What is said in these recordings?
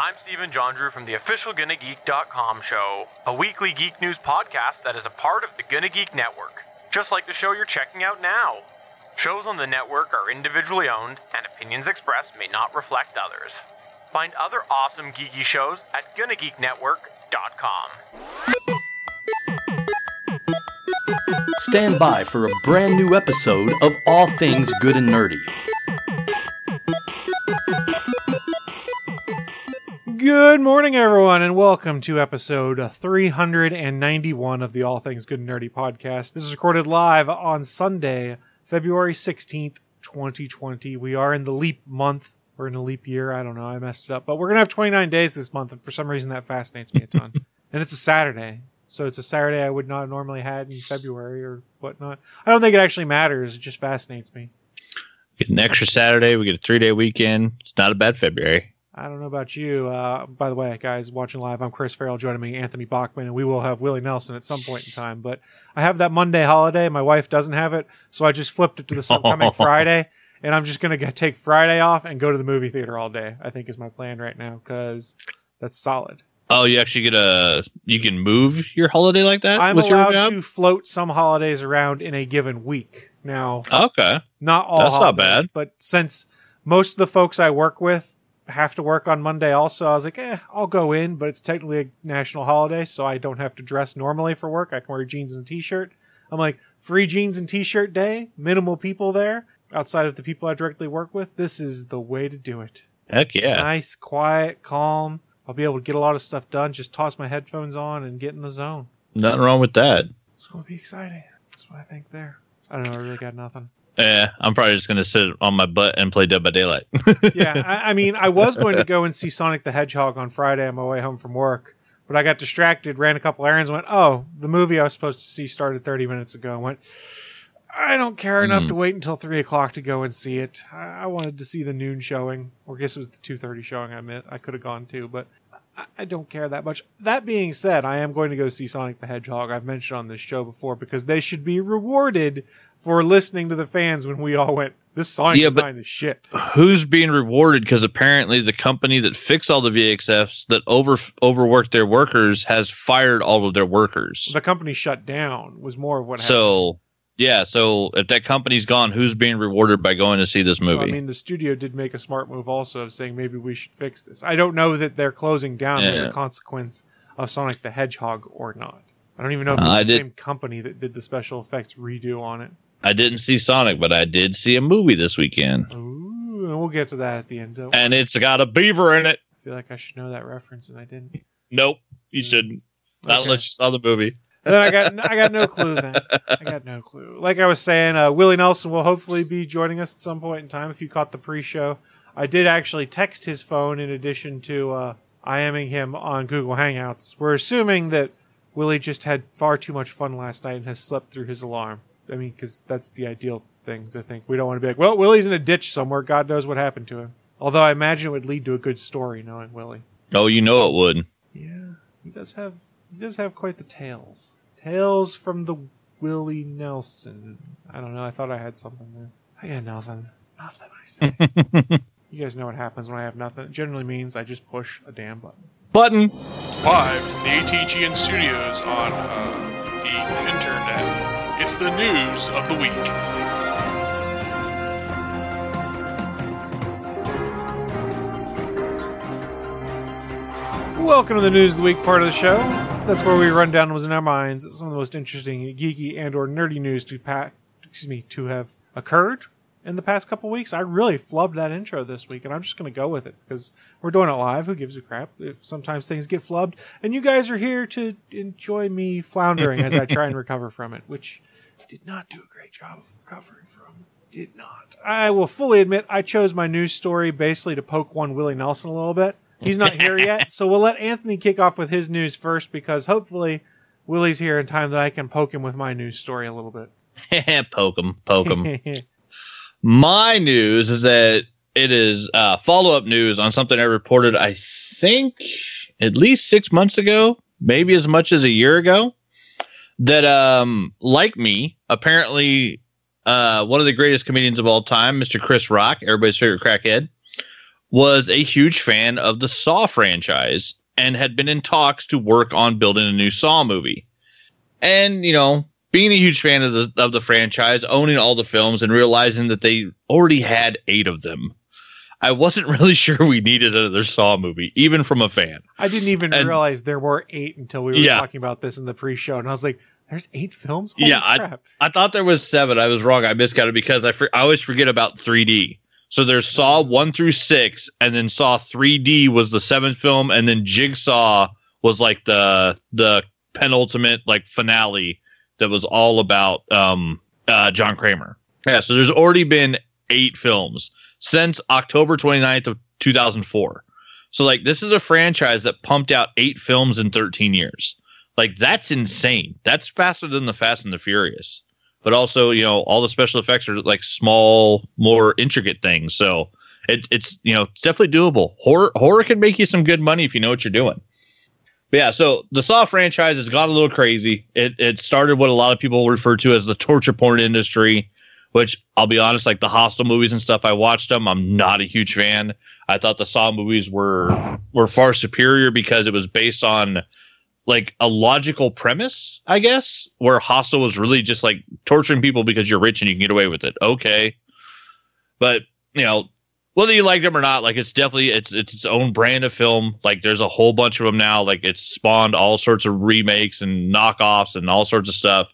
I'm Stephen John Drew from the official GonnaGeek.com show, a weekly geek news podcast that is a part of the Gonna Geek Network, just like the show you're checking out now. Shows on the network are individually owned, and opinions expressed may not reflect others. Find other awesome geeky shows at GonnaGeekNetwork.com. Stand by for a brand new episode of All Things Good and Nerdy. Good morning, everyone, and welcome to episode 391 of the All Things Good and Nerdy podcast. This is recorded live on Sunday, February 16th, 2020. We are in the leap month. We're in a leap year. I don't know. I messed it up. But we're going to have 29 days this month, and for some reason that fascinates me a ton. and it's a Saturday. So it's a Saturday I would not normally had in February or whatnot. I don't think it actually matters. It just fascinates me. Get an extra Saturday. We get a three day weekend. It's not a bad February. I don't know about you. Uh, by the way, guys, watching live, I'm Chris Farrell. Joining me, Anthony Bachman, and we will have Willie Nelson at some point in time. But I have that Monday holiday. My wife doesn't have it, so I just flipped it to this upcoming Friday, and I'm just gonna get, take Friday off and go to the movie theater all day. I think is my plan right now because that's solid. Oh, you actually get a you can move your holiday like that I'm allowed to float some holidays around in a given week. Now, Okay. not all That's not holidays, bad. but since most of the folks I work with have to work on Monday also, I was like, eh, I'll go in, but it's technically a national holiday, so I don't have to dress normally for work. I can wear jeans and a t-shirt. I'm like, free jeans and t-shirt day, minimal people there outside of the people I directly work with. This is the way to do it. Heck It's yeah. Nice, quiet, calm. I'll be able to get a lot of stuff done. Just toss my headphones on and get in the zone. Nothing wrong with that. It's going to be exciting. That's what I think there. I don't know. I really got nothing. Yeah, I'm probably just gonna sit on my butt and play Dead by Daylight. yeah, I, I mean, I was going to go and see Sonic the Hedgehog on Friday on my way home from work, but I got distracted, ran a couple errands, went, "Oh, the movie I was supposed to see started 30 minutes ago." And went, I don't care enough mm-hmm. to wait until three o'clock to go and see it. I, I wanted to see the noon showing, or I guess it was the 2:30 showing. I admit I could have gone too, but I, don't care that much. That being said, I am going to go see Sonic the Hedgehog. I've mentioned on this show before because they should be rewarded for listening to the fans when we all went. This Sonic Yeah, design is shit. Who's being rewarded? Because apparently the company that fixed all the VXFs that over overworked their workers has fired all of their workers. the company shut down was more of what happened. So yeah, so if that company's gone, who's being rewarded by going to see this movie? I mean, the studio did make a smart move also of saying maybe we should fix this. I don't know that they're closing down as a consequence of Sonic the Hedgehog or not. I don't even know if Uh, it's I the did- same company that did the special effects redo on it. I didn't see Sonic, but I did see a movie this weekend, Ooh, and we'll get to that at the end. And it's got a beaver in it. I feel like I should know that reference, and I didn't. Nope, you shouldn't. Not Okay. unless you saw the movie. Then I got I got no clue. Then I got no clue. Like I was saying, uh, Willie Nelson will hopefully be joining us at some point in time. If you caught the pre-show, I did actually text his phone in addition to uh, IMing him on Google Hangouts. We're assuming that Willie just had far too much fun last night and has slept through his alarm. I mean, because that's the ideal thing to think. We don't want to be like, well, Willie's in a ditch somewhere. God knows what happened to him. Although I imagine it would lead to a good story knowing Willie. Oh, you know it would. Yeah, he does have he does have quite the tales. Tales from the Willie Nelson. I don't know. I thought I had something there. I got nothing. Nothing. I say. you guys know what happens when I have nothing. It generally means I just push a damn button. Button. live from the ATGN studios on uh, the internet. It's the news of the week. Welcome to the news of the week part of the show. That's where we run down what's in our minds some of the most interesting, geeky, and or nerdy news to pack. Excuse me, to have occurred in the past couple weeks. I really flubbed that intro this week, and I'm just going to go with it because we're doing it live. Who gives a crap? Sometimes things get flubbed, and you guys are here to enjoy me floundering as I try and recover from it, which did not do a great job of recovering from. Did not. I will fully admit I chose my news story basically to poke one Willie Nelson a little bit. He's not here yet, so we'll let Anthony kick off with his news first because hopefully Willie's here in time that I can poke him with my news story a little bit. poke him, poke him. My news is that it is uh, follow up news on something I reported, I think, at least six months ago, maybe as much as a year ago. That, um, like me, apparently, uh, one of the greatest comedians of all time, Mr. Chris Rock, everybody's favorite crackhead, was a huge fan of the Saw franchise and had been in talks to work on building a new Saw movie. And, you know, being a huge fan of the of the franchise, owning all the films and realizing that they already had 8 of them. I wasn't really sure we needed another Saw movie, even from a fan. I didn't even And- realize there were eight until we were Yeah. talking about this in the pre-show, and I was like, "There's eight films." Holy Yeah, I- I thought there was seven. I was wrong. I miscounted because I, for, I always forget about 3D. So there's Saw 1 through 6, and then Saw 3D was the seventh film, and then Jigsaw was like the the penultimate like finale that was all about um uh John Kramer. Yeah, so there's already been eight films since October 29th of 2004. So like this is a franchise that pumped out eight films in 13 years. Like that's insane. That's faster than the Fast and the Furious. But also, you know, all the special effects are like small, more intricate things. So it, it's you know it's definitely doable. Horror horror can make you some good money if you know what you're doing. But yeah, so the Saw franchise has gone a little crazy. It it started what a lot of people refer to as the torture porn industry, which I'll be honest, like the Hostel movies and stuff, I watched them. I'm not a huge fan. I thought the Saw movies were were far superior because it was based on like a logical premise, I guess, where Hostel was really just like torturing people because you're rich and you can get away with it. Okay. But, you know, whether you like them or not, like it's definitely it's it's its own brand of film. Like there's a whole bunch of them now. Like it's spawned all sorts of remakes and knockoffs and all sorts of stuff.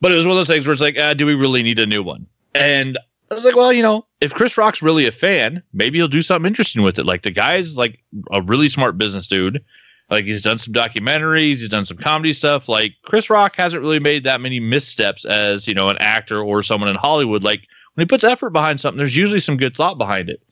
But it was one of those things where it's like, uh, do we really need a new one? And I was like, well, you know, if Chris Rock's really a fan, maybe he'll do something interesting with it. Like the guy's like a really smart business dude. Like he's done some documentaries, he's done some comedy stuff. Like Chris Rock hasn't really made that many missteps as, you know, an actor or someone in Hollywood. Like when he puts effort behind something, there's usually some good thought behind it.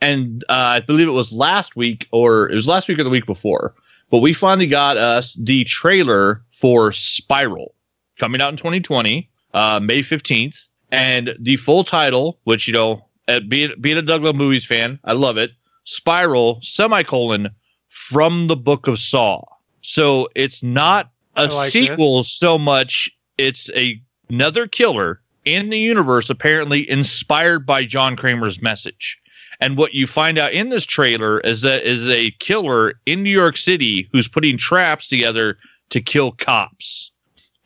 And uh, I believe it was last week or it was last week or the week before, but we finally got us the trailer for Spiral coming out in 2020, uh, May 15th. And the full title, which, you know, uh, being, being a Douglas movies fan, I love it. Spiral, semicolon, from the book of Saw. So it's not a like sequel this. so much. It's a, another killer in the universe, apparently inspired by John Kramer's message. And what you find out in this trailer is that is a killer in New York City who's putting traps together to kill cops.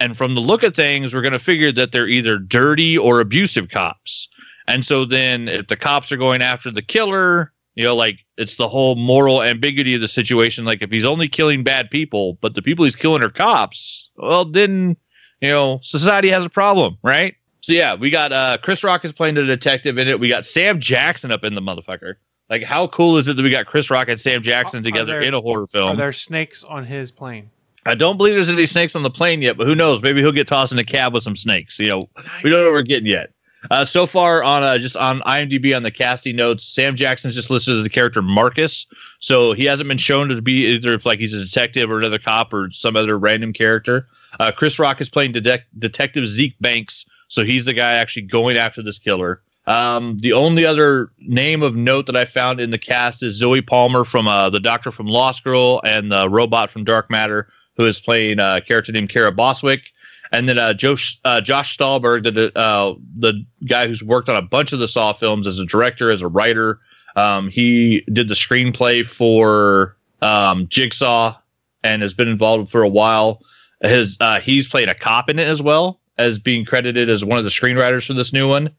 And from the look of things, we're going to figure that they're either dirty or abusive cops. And so then if the cops are going after the killer, you know, like it's the whole moral ambiguity of the situation. Like if he's only killing bad people, but the people he's killing are cops, well, then, you know, society has a problem, right? So yeah, we got uh Chris Rock is playing the detective in it. We got Sam Jackson up in the motherfucker. Like how cool is it that we got Chris Rock and Sam Jackson together there- in a horror film? Are there snakes on his plane? I don't believe there's any snakes on the plane yet, but who knows? Maybe he'll get tossed in a cab with some snakes. You know, we don't know what we're getting yet. Uh, so far on uh, just on IMDb on the casting notes, Sam Jackson's just listed as the character Marcus. So he hasn't been shown to be either like he's a detective or another cop or some other random character. Uh, Chris Rock is playing detec- Detective Zeke Banks, so he's the guy actually going after this killer. Um, the only other name of note that I found in the cast is Zoe Palmer from uh, the Doctor from Lost Girl and the robot from Dark Matter, who is playing uh, a character named Kara Boswick. And then uh, Josh, uh, Josh Stolberg, the uh, the guy who's worked on a bunch of the Saw films as a director, as a writer. Um, he did the screenplay for um, Jigsaw and has been involved for a while. His uh, he's played a cop in it as well as being credited as one of the screenwriters for this new one.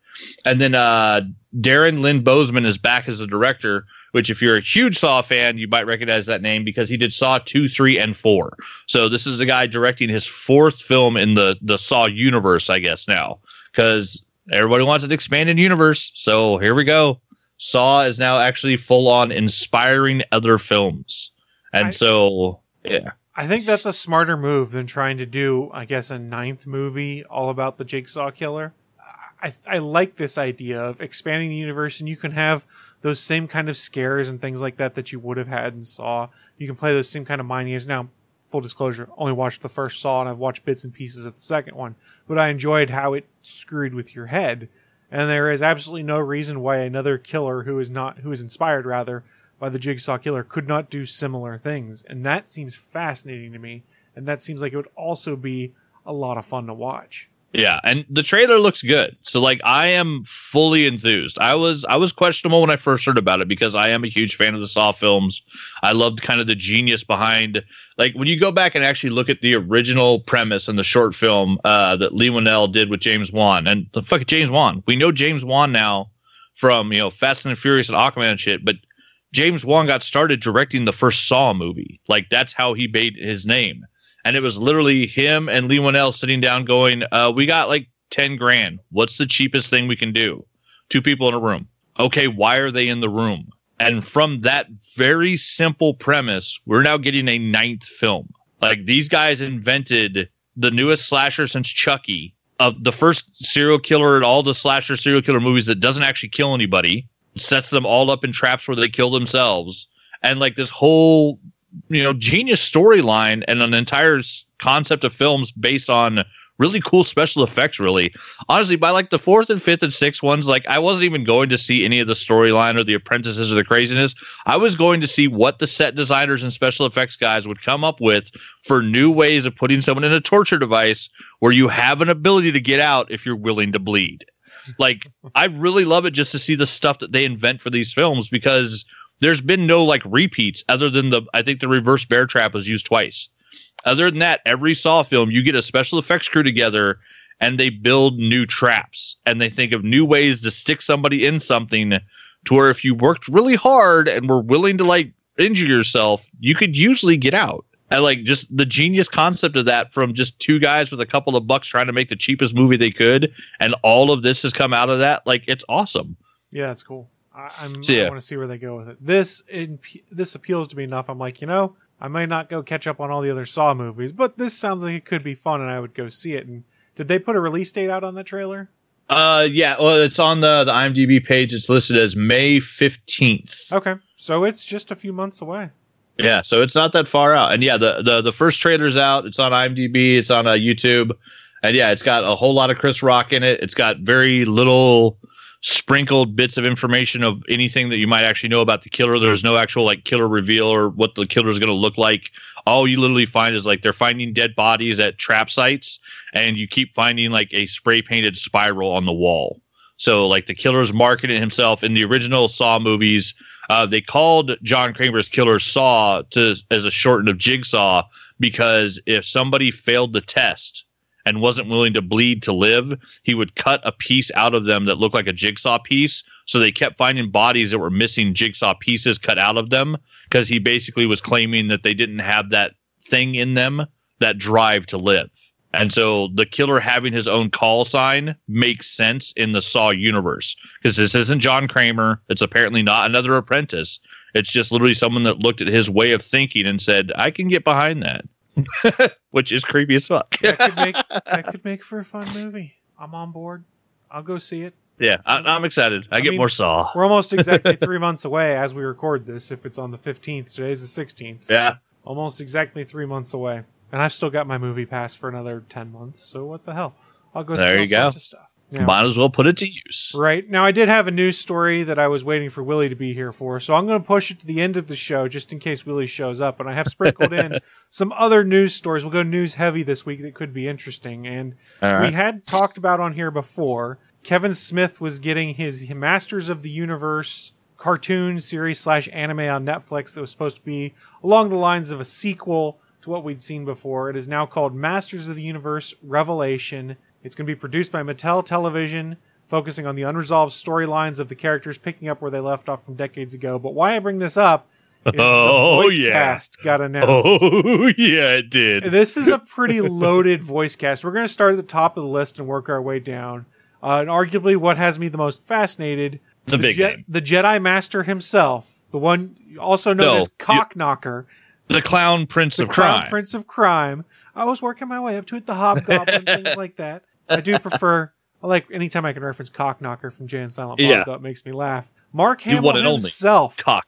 And then uh, Darren Lynn Bousman is back as the director, which if you're a huge Saw fan, you might recognize that name because he did Saw two, three, and four. So this is a guy directing his fourth film in the the Saw universe, I guess now, because everybody wants an expanded universe. So here we go. Saw is now actually full on inspiring other films, and I- so yeah, I think that's a smarter move than trying to do, I guess, a ninth movie all about the Jigsaw killer. I, I like this idea of expanding the universe, and you can have those same kind of scares and things like that that you would have had in Saw. You can play those same kind of mind games. Now, full disclosure, only watched the first Saw, and I've watched bits and pieces of the second one, but I enjoyed how it screwed with your head. And there is absolutely no reason why another killer who is not who is inspired rather by the Jigsaw killer could not do similar things. And that seems fascinating to me. And that seems like it would also be a lot of fun to watch. Yeah, and the trailer looks good. So like I am fully enthused. I was I was questionable when I first heard about it because I am a huge fan of the Saw films. I loved kind of the genius behind like when you go back and actually look at the original premise and the short film uh, that Leigh Whannell did with James Wan and the fuck James Wan. We know James Wan now from you know Fast and Furious and Aquaman and shit, but James Wan got started directing the first Saw movie. Like that's how he made his name and it was literally him and Leigh Whannell sitting down going, uh, "We got like ten grand. What's the cheapest thing we can do? Two people in a room. Okay, why are they in the room?" And from that very simple premise, we're now getting a ninth film. Like these guys invented the newest slasher since Chucky, of the first serial killer in all the slasher serial killer movies that doesn't actually kill anybody, sets them all up in traps where they kill themselves. And like this whole you know genius storyline and an entire concept of films based on really cool special effects really. Honestly by like the fourth and fifth and sixth ones like i wasn't even going to see any of the storyline or the apprentices or the craziness. I was going to see what the set designers and special effects guys would come up with for new ways of putting someone in a torture device where you have an ability to get out if you're willing to bleed. Like i really love it just to see the stuff that they invent for these films because there's been no like repeats other than the I think the reverse bear trap was used twice. Other than that, every Saw film you get a special effects crew together and they build new traps and they think of new ways to stick somebody in something to where if you worked really hard and were willing to like injure yourself, you could usually get out. And like just the genius concept of that from just two guys with a couple of bucks trying to make the cheapest movie they could, and all of this has come out of that. Like it's awesome. Yeah, it's cool. I, I'm, So, yeah. I want to see where they go with it. This in, this appeals to me enough. I'm like, you know, I might not go catch up on all the other Saw movies, but this sounds like it could be fun, and I would go see it. And did they put a release date out on the trailer? Uh yeah, well it's on the the IMDb page. It's listed as May 15th. Okay, so it's just a few months away. Yeah, so it's not that far out. And yeah, the the the first trailer's out. It's on IMDb. It's on uh, YouTube. And yeah, it's got a whole lot of Chris Rock in it. It's got very little sprinkled bits of information of anything that you might actually know about the killer. There's no actual like killer reveal or what the killer is going to look like. All you literally find is like they're finding dead bodies at trap sites, and you keep finding like a spray painted spiral on the wall. So like the killer's marketing himself in the original Saw movies. Uh, they called John Kramer's killer Saw to as a shortened of Jigsaw because if somebody failed the test and wasn't willing to bleed to live, he would cut a piece out of them that looked like a jigsaw piece. So they kept finding bodies that were missing jigsaw pieces cut out of them because he basically was claiming that they didn't have that thing in them, that drive to live. And so the killer having his own call sign makes sense in the Saw universe because this isn't John Kramer. It's apparently not another apprentice. It's just literally someone that looked at his way of thinking and said, I can get behind that. Which is creepy as fuck. That could make that could make for a fun movie. I'm on board. I'll go see it. yeah, I, I'm excited. I, I get mean, more Saw. We're almost exactly three months away as we record this. If it's on the 15th, today's the 16th. so Yeah. almost exactly three months away, and I've still got my movie pass for another 10 months. So what the hell? I'll go. There see all you go. sorts Of stuff. Now- Might as well put it to use. Right. Now, I did have a news story that I was waiting for Willie to be here for, so I'm going to push it to the end of the show just in case Willie shows up. And I have sprinkled in some other news stories. We'll go news heavy this week that could be interesting. And All we had talked about on here before Kevin Smith was getting his Masters of the Universe cartoon series slash anime on Netflix that was supposed to be along the lines of a sequel to what we'd seen before. It is now called Masters of the Universe Revelation. It's going to be produced by Mattel Television, focusing on the unresolved storylines of the characters picking up where they left off from decades ago. But why I bring this up is Oh, the voice yeah. cast got announced. Oh yeah, it did. This is a pretty loaded voice cast. We're going to start at the top of the list and work our way down. Uh, and arguably, what has me the most fascinated The big Je- name. the Jedi Master himself, the one also known No, as Cockknocker, The Clown Prince the of Crime. Prince of Crime. I was working my way up to it, the Hobgoblin, things like that. I do prefer. I like anytime I can reference Cockknocker from Jay and Silent Bob. Yeah. Though it makes me laugh. Mark Hamill one and only. himself Cock.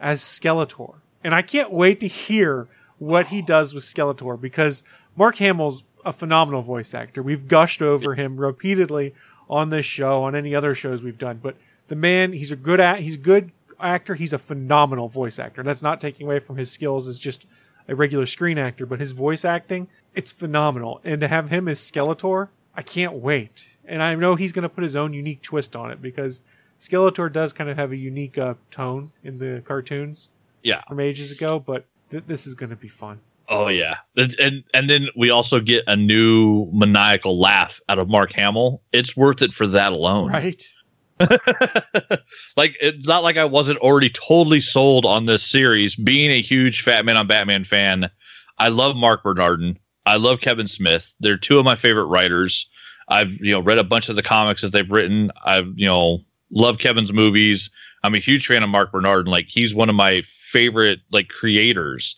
as Skeletor. And I can't wait to hear what he does with Skeletor because Mark Hamill's a phenomenal voice actor. We've gushed over him repeatedly on this show, on any other shows we've done. But the man, he's a good act, he's a good actor. He's a phenomenal voice actor. That's not taking away from his skills as just a regular screen actor, but his voice acting, it's phenomenal. And to have him as Skeletor, I can't wait. And I know he's going to put his own unique twist on it because Skeletor does kind of have a unique uh, tone in the cartoons Yeah. from ages ago, but th- this is going to be fun. Oh yeah, and, and and then we also get a new maniacal laugh out of Mark Hamill. It's worth it for that alone. Right? like it's not like I wasn't already totally sold on this series. Being a huge Fat Man on Batman fan, I love Mark Bernardin. I love Kevin Smith. They're two of my favorite writers. I've you know read a bunch of the comics that they've written. I've you know love Kevin's movies. I'm a huge fan of Mark Bernardin. Like he's one of my favorite like creators.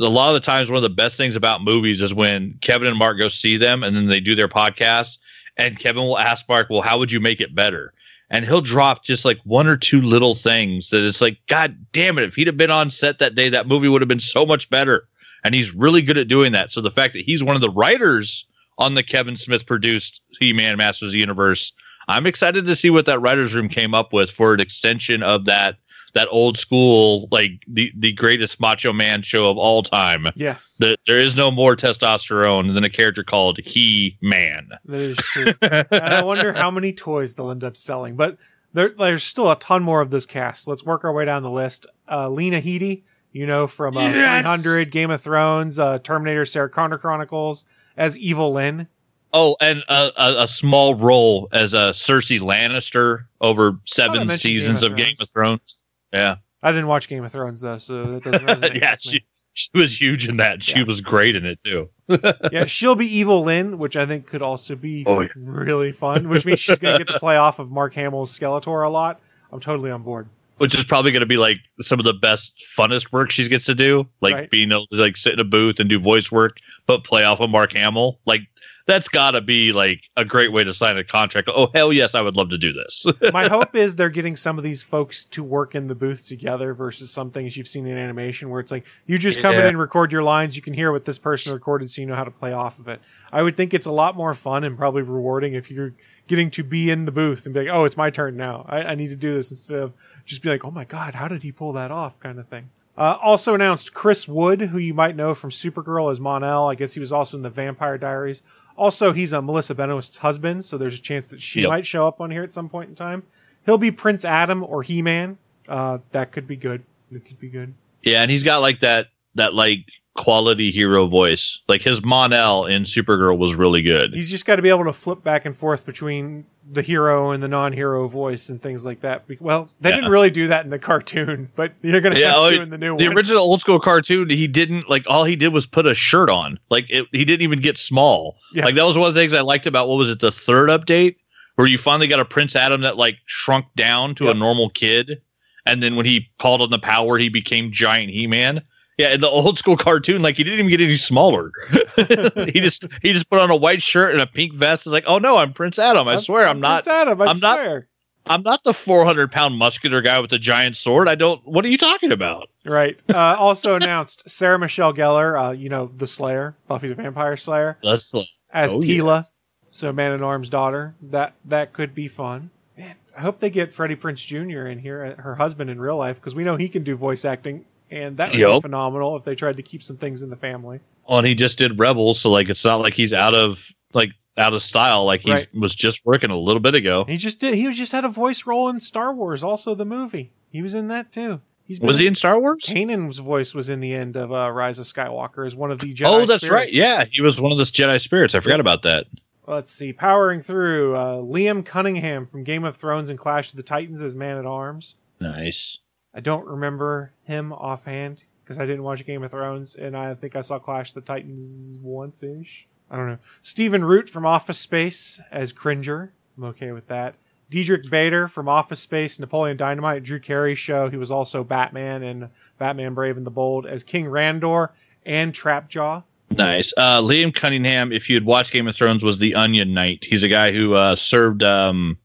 A lot of the times, one of the best things about movies is when Kevin and Mark go see them, and then they do their podcast, and Kevin will ask Mark, "Well, how would you make it better?" and he'll drop just like one or two little things that it's like, God damn it, if he'd have been on set that day, that movie would have been so much better. And he's really good at doing that. So the fact that he's one of the writers on the Kevin Smith produced He Man Masters of the Universe, I'm excited to see what that writers room came up with for an extension of that that old school, like the, the greatest macho man show of all time. Yes, That there is no more testosterone than a character called He Man. that is true. and I wonder how many toys they'll end up selling. But there, there's still a ton more of this cast. Let's work our way down the list. Uh, Lena Headey, you know, from uh, Yes! 300, Game of Thrones, uh, Terminator, Sarah Connor Chronicles, as Evil Lynn. Oh, and a, a, a small role as a Cersei Lannister over seven seasons Game of of Game of Thrones. Yeah, I didn't watch Game of Thrones though, so that doesn't resonate yeah, with me. she she was huge in that. She Yeah. was great in it too. yeah, she'll be Evil Lynn, which I think could also be Oh, yeah. really fun. Which means she's gonna get to play off of Mark Hamill's Skeletor a lot. I'm totally on board. Which is probably going to be like some of the best, funnest work she gets to do, like Right. being able to like sit in a booth and do voice work, but play off of Mark Hamill. Like that's got to be like a great way to sign a contract. Oh hell yes, I would love to do this. My hope is they're getting some of these folks to work in the booth together versus some things you've seen in animation where it's like you just come in and record your lines, you can hear what this person recorded so you know how to play off of it. I would think it's a lot more fun and probably rewarding if you're getting to be in the booth and be like, oh, it's my turn now. I, I need to do this instead of just be like, oh my God, how did he pull that off kind of thing. Uh, also announced Chris Wood, who you might know from Supergirl as Mon-El. I guess he was also in the Vampire Diaries. Also, he's a Melissa Benoist's husband, so there's a chance that she Yep. might show up on here at some point in time. He'll be Prince Adam or He Man. Uh, that could be good. It could be good. Yeah, and he's got like that that like quality hero voice. Like his Mon-El in Supergirl was really good. He's just got to be able to flip back and forth between the hero and the non-hero voice and things like that. Well, they Yeah. didn't really do that in the cartoon, but you're gonna Yeah, have oh, to in the new the one. The original old school cartoon, he didn't like all he did was put a shirt on. Like it, he didn't even get small. Yeah. Like that was one of the things I liked about what was it the third update where you finally got a Prince Adam that like shrunk down to Yep. a normal kid, and then when he called on the power, he became giant He Man. Yeah, in the old school cartoon, like he didn't even get any smaller. he just he just put on a white shirt and a pink vest. It's like, oh no, I'm Prince Adam. I swear I'm, not. Prince Adam. I I'm not- I'm not the 400 pound muscular guy with the giant sword. I don't. What are you talking about? Right. Uh, also announced Sarah Michelle Gellar, uh, you know, the Slayer, Buffy the Vampire Slayer, That's like, as Oh, yeah. Teela, so Man at Arms' daughter. That that could be fun. Man, I hope they get Freddie Prinze Jr. in here, uh, her husband in real life, because we know he can do voice acting, and that would be phenomenal if they tried to keep some things in the family. oh, and he just did Rebels, so like it's not like he's out of like out of style. Like he Right. was just working a little bit ago. He just did. He just had a voice role in Star Wars, also the movie. He was in that too. He's been Was he in Star Wars? Kanan's voice was in the end of uh, Rise of Skywalker as one of the Jedi. oh, that's right. Yeah, he was one of the Jedi spirits. I forgot about that. Let's see. Powering through uh, Liam Cunningham from Game of Thrones and Clash of the Titans as Man at Arms. Nice. I don't remember him offhand because I didn't watch Game of Thrones, and I think I saw Clash the Titans once ish. I don't know. Stephen Root from Office Space as Cringer. I'm okay with that. Diedrich Bader from Office Space, Napoleon Dynamite, Drew Carey show. He was also Batman and Batman Brave and the Bold as King Randor and Trapjaw. Nice. Uh, Liam Cunningham, if you had watched Game of Thrones, was the Onion Knight. He's a guy who uh, served. Um,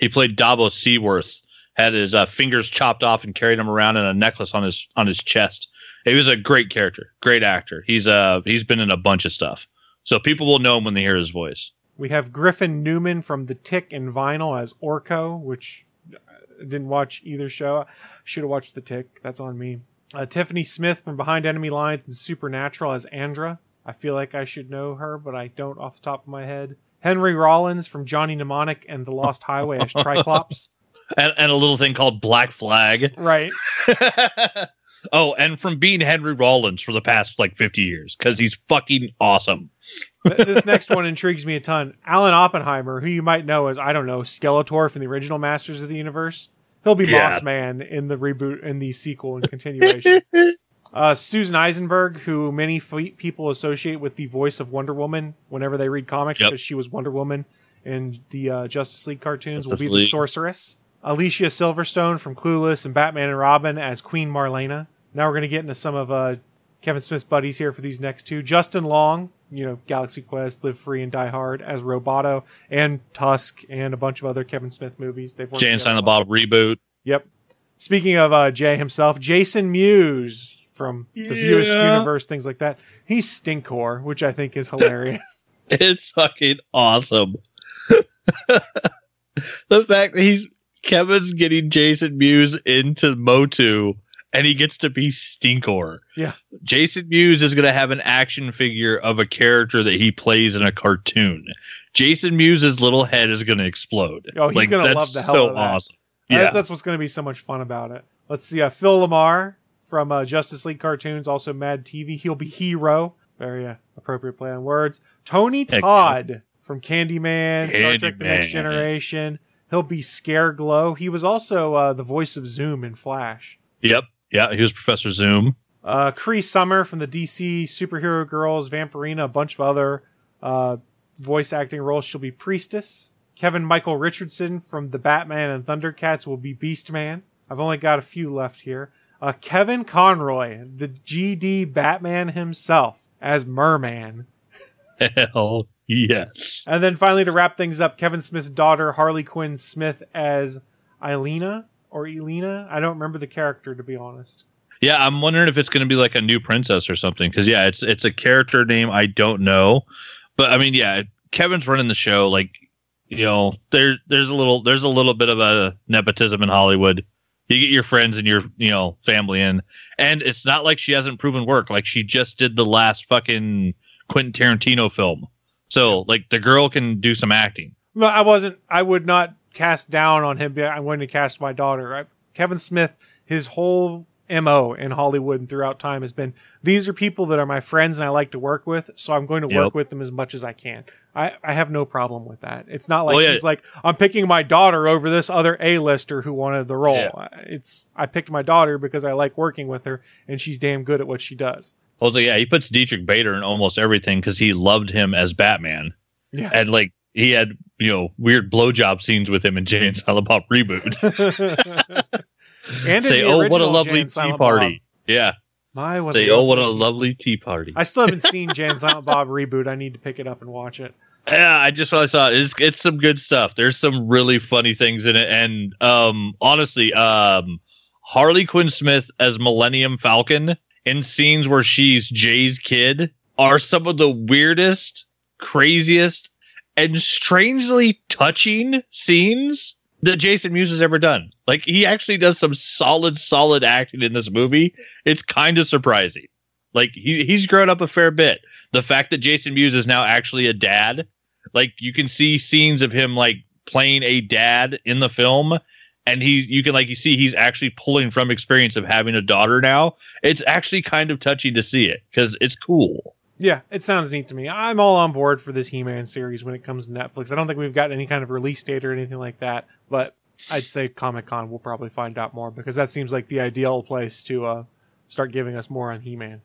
he played Davos Seaworth. Had his uh, fingers chopped off and carried him around in a necklace on his on his chest. He was a great character, great actor. He's uh he's been in a bunch of stuff, so people will know him when they hear his voice. We have Griffin Newman from The Tick and Vinyl as Orko, which I didn't watch either show. Should have watched The Tick. That's on me. Uh, Tiffany Smith from Behind Enemy Lines and Supernatural as Andra. I feel like I should know her, but I don't off the top of my head. Henry Rollins from Johnny Mnemonic and the Lost Highway as Triclops. And, and a little thing called Black Flag. right. oh, and from being Henry Rollins for the past like 50 years because he's fucking awesome. This next one intrigues me a ton. Alan Oppenheimer, who you might know as I don't know Skeletor from the original Masters of the Universe, he'll be Yeah. Moss Man in the reboot in the sequel and continuation. uh, Susan Eisenberg, who many f- people associate with the voice of Wonder Woman whenever they read comics Yep. because she was Wonder Woman in the uh, Justice League cartoons, will Justice be the Sorceress. Alicia Silverstone from Clueless and Batman and Robin as Queen Marlena. Now we're going to get into some of uh, Kevin Smith's buddies here for these next two. Justin Long, you know, Galaxy Quest, Live Free and Die Hard as Roboto, and Tusk, and a bunch of other Kevin Smith movies. They've worked Jay and Silent. Bob reboot. Yep. Speaking of uh, Jay himself, Jason Mewes from the Yeah. Universe, things like that. He's Stinkor, which I think is hilarious. It's fucking awesome. the fact that he's Kevin's getting Jason Mewes into Motu and he gets to be Stinkor. Yeah. Jason Mewes is going to have an action figure of a character that he plays in a cartoon. Jason Mewes' little head is going to explode. Oh, he's gonna that's love the hell so out of that. awesome. That- Yeah. that's what's going to be so much fun about it. Let's see. Uh, Phil LaMarr from uh, Justice League cartoons, also Mad TV. He'll be Hero. Very uh, appropriate play on words. Tony Heck Todd from Candyman, Star Trek: The Next Candyman. Generation. He'll be Scare Glow. He was also uh, the voice of Zoom in Flash. Yep. Yeah. He was Professor Zoom. Uh, Cree Summer from the DC Superhero Girls, Vampirina, a bunch of other uh, voice acting roles. She'll be Priestess. Kevin Michael Richardson from the Batman and Thundercats will be Beastman. I've only got a few left here. Uh, Kevin Conroy, the GD Batman himself, as Merman. Hell yes. And then finally, to wrap things up, Kevin Smith's daughter, Harley Quinn Smith, as Elena or Elena. I don't remember the character, to be honest. Yeah, I'm wondering if it's going to be like a new princess or something. Because yeah, it's it's a character name I don't know, but I mean, yeah, Kevin's running the show. Like, you know, there there's a little there's a little bit of a nepotism in Hollywood. You get your friends and your you know family in, and it's not like she hasn't proven work. Like she just did the last fucking Quentin Tarantino film, so like the girl can do some acting. No, I wasn't. I would not cast down on him. but I'm going to cast my daughter. I, Kevin Smith, his whole mo in Hollywood and throughout time has been these are people that are my friends and I like to work with, so I'm going to work with them as much as I can. I, I have no problem with that. It's not like Well, yeah. he's like I'm picking my daughter over this other A-lister who wanted the role. Yeah. It's I picked my daughter because I like working with her and she's damn good at what she does. I was like, yeah, he puts Diedrich Bader in almost everything because he loved him as Batman. Yeah. and like he had you know weird blowjob scenes with him in Jay and Silent Bob reboot. and Say, oh, what a lovely tea party! Bob. Yeah, My what say, oh, what a lovely tea party! I still haven't seen Jay Silent Bob reboot. I need to pick it up and watch it. yeah, I just really saw it. It's it's some good stuff. There's some really funny things in it, and um, honestly, um, Harley Quinn Smith as Millennium Falcon in scenes where she's Jay's kid are some of the weirdest, craziest, and strangely touching scenes that Jason Mewes has ever done. Like he actually does some solid, solid acting in this movie. It's kind of surprising. Like he he's grown up a fair bit. The fact that Jason Mewes is now actually a dad, like you can see scenes of him like playing a dad in the film, and he's you can like you see he's actually pulling from experience of having a daughter now. It's actually kind of touching to see it because it's cool. Yeah, it sounds neat to me. I'm all on board for this He-Man series when it comes to Netflix. I don't think we've got any kind of release date or anything like that, but I'd say Comic Con we'll probably find out more because that seems like the ideal place to uh, start giving us more on He-Man.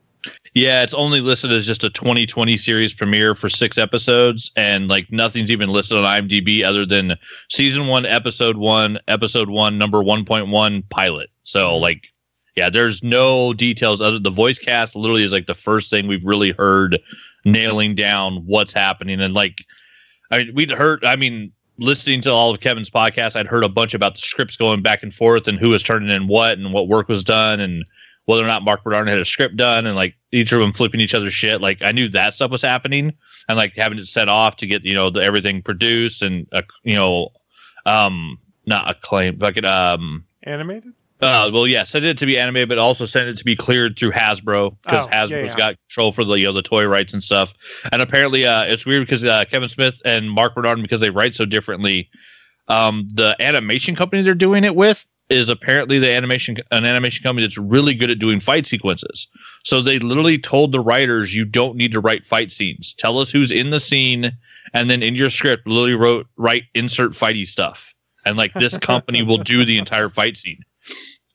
Yeah, it's only listed as just a 2020 series premiere for six episodes, and like nothing's even listed on IMDb other than season one, episode one, episode one, number 1.1 pilot. So mm-hmm. like, yeah, there's no details other. The voice cast literally is like the first thing we've really heard nailing down what's happening, and like, I mean, we'd heard. I mean, listening to all of Kevin's podcasts, I'd heard a bunch about the scripts going back and forth and who was turning in what and what work was done and whether or not Mark Bernard had a script done and like each of them flipping each other's shit. Like I knew that stuff was happening and like having it set off to get, you know, the, everything produced and, uh, you know, um, not acclaimed, but um, Animated? Uh, well, yeah, send it to be animated, but also send it to be cleared through Hasbro because Oh, Hasbro's yeah, yeah. got control for the you know the toy rights and stuff. And apparently, uh, it's weird because uh, Kevin Smith and Mark Bernard, because they write so differently, um, the animation company they're doing it with is apparently the animation an animation company that's really good at doing fight sequences. So they literally told the writers, "You don't need to write fight scenes. Tell us who's in the scene, and then in your script, literally wrote write insert fighty stuff." And like this company will do the entire fight scene